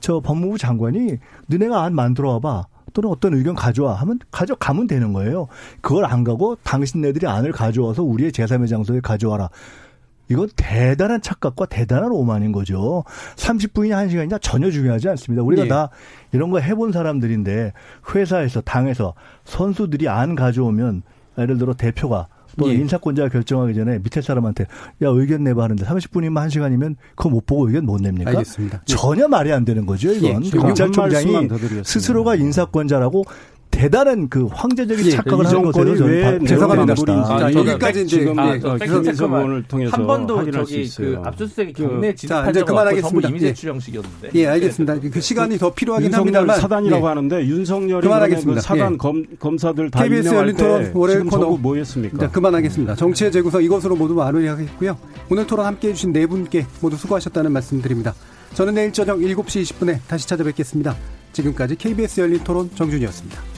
저 법무부 장관이 너네가 안 만들어 와봐. 또는 어떤 의견 가져와 하면 가져가면 되는 거예요. 그걸 안 가고 당신네들이 안을 가져와서 우리의 제3의 장소에 가져와라. 이건 대단한 착각과 대단한 오만인 거죠. 30분이냐 1시간이냐 전혀 중요하지 않습니다. 우리가 네. 다 이런 거 해본 사람들인데 회사에서 당에서 선수들이 안 가져오면 예를 들어 대표가 또 예. 인사권자가 결정하기 전에 밑에 사람한테 야 의견 내봐 하는데 30분이면 1시간이면 그거 못 보고 의견 못 냅니까? 알겠습니다. 전혀 말이 안 되는 거죠. 이건 예. 검찰총장이 스스로가 인사권자라고 대단한 그 황제적인 예, 착각을 하는 것으로 저는 죄송합니다. 아, 여기까지 이제 지금 아, 팩트체크를 통해서 한 번도 저기 그 압수수색이 그 경내 진입한 적 그만하겠습니다. 이미 제출 형식이었는데. 예, 알겠습니다. 그 시간이 더 필요하긴 합니다만 사단이라고 예. 하는데 윤석열이 그만하겠습니다. 그 사단 예. 검, 검사들 다 KBS 열린 토론 올해 코너 뭐였습니까? 그만하겠습니다. 정치의 재구성 이것으로 모두 마무리하겠고요. 오늘 토론 함께해 주신 네 분께 모두 수고하셨다는 말씀드립니다. 저는 내일 저녁 7시 20분에 다시 찾아뵙겠습니다. 지금까지 KBS 열린 토론 정준이었습니다.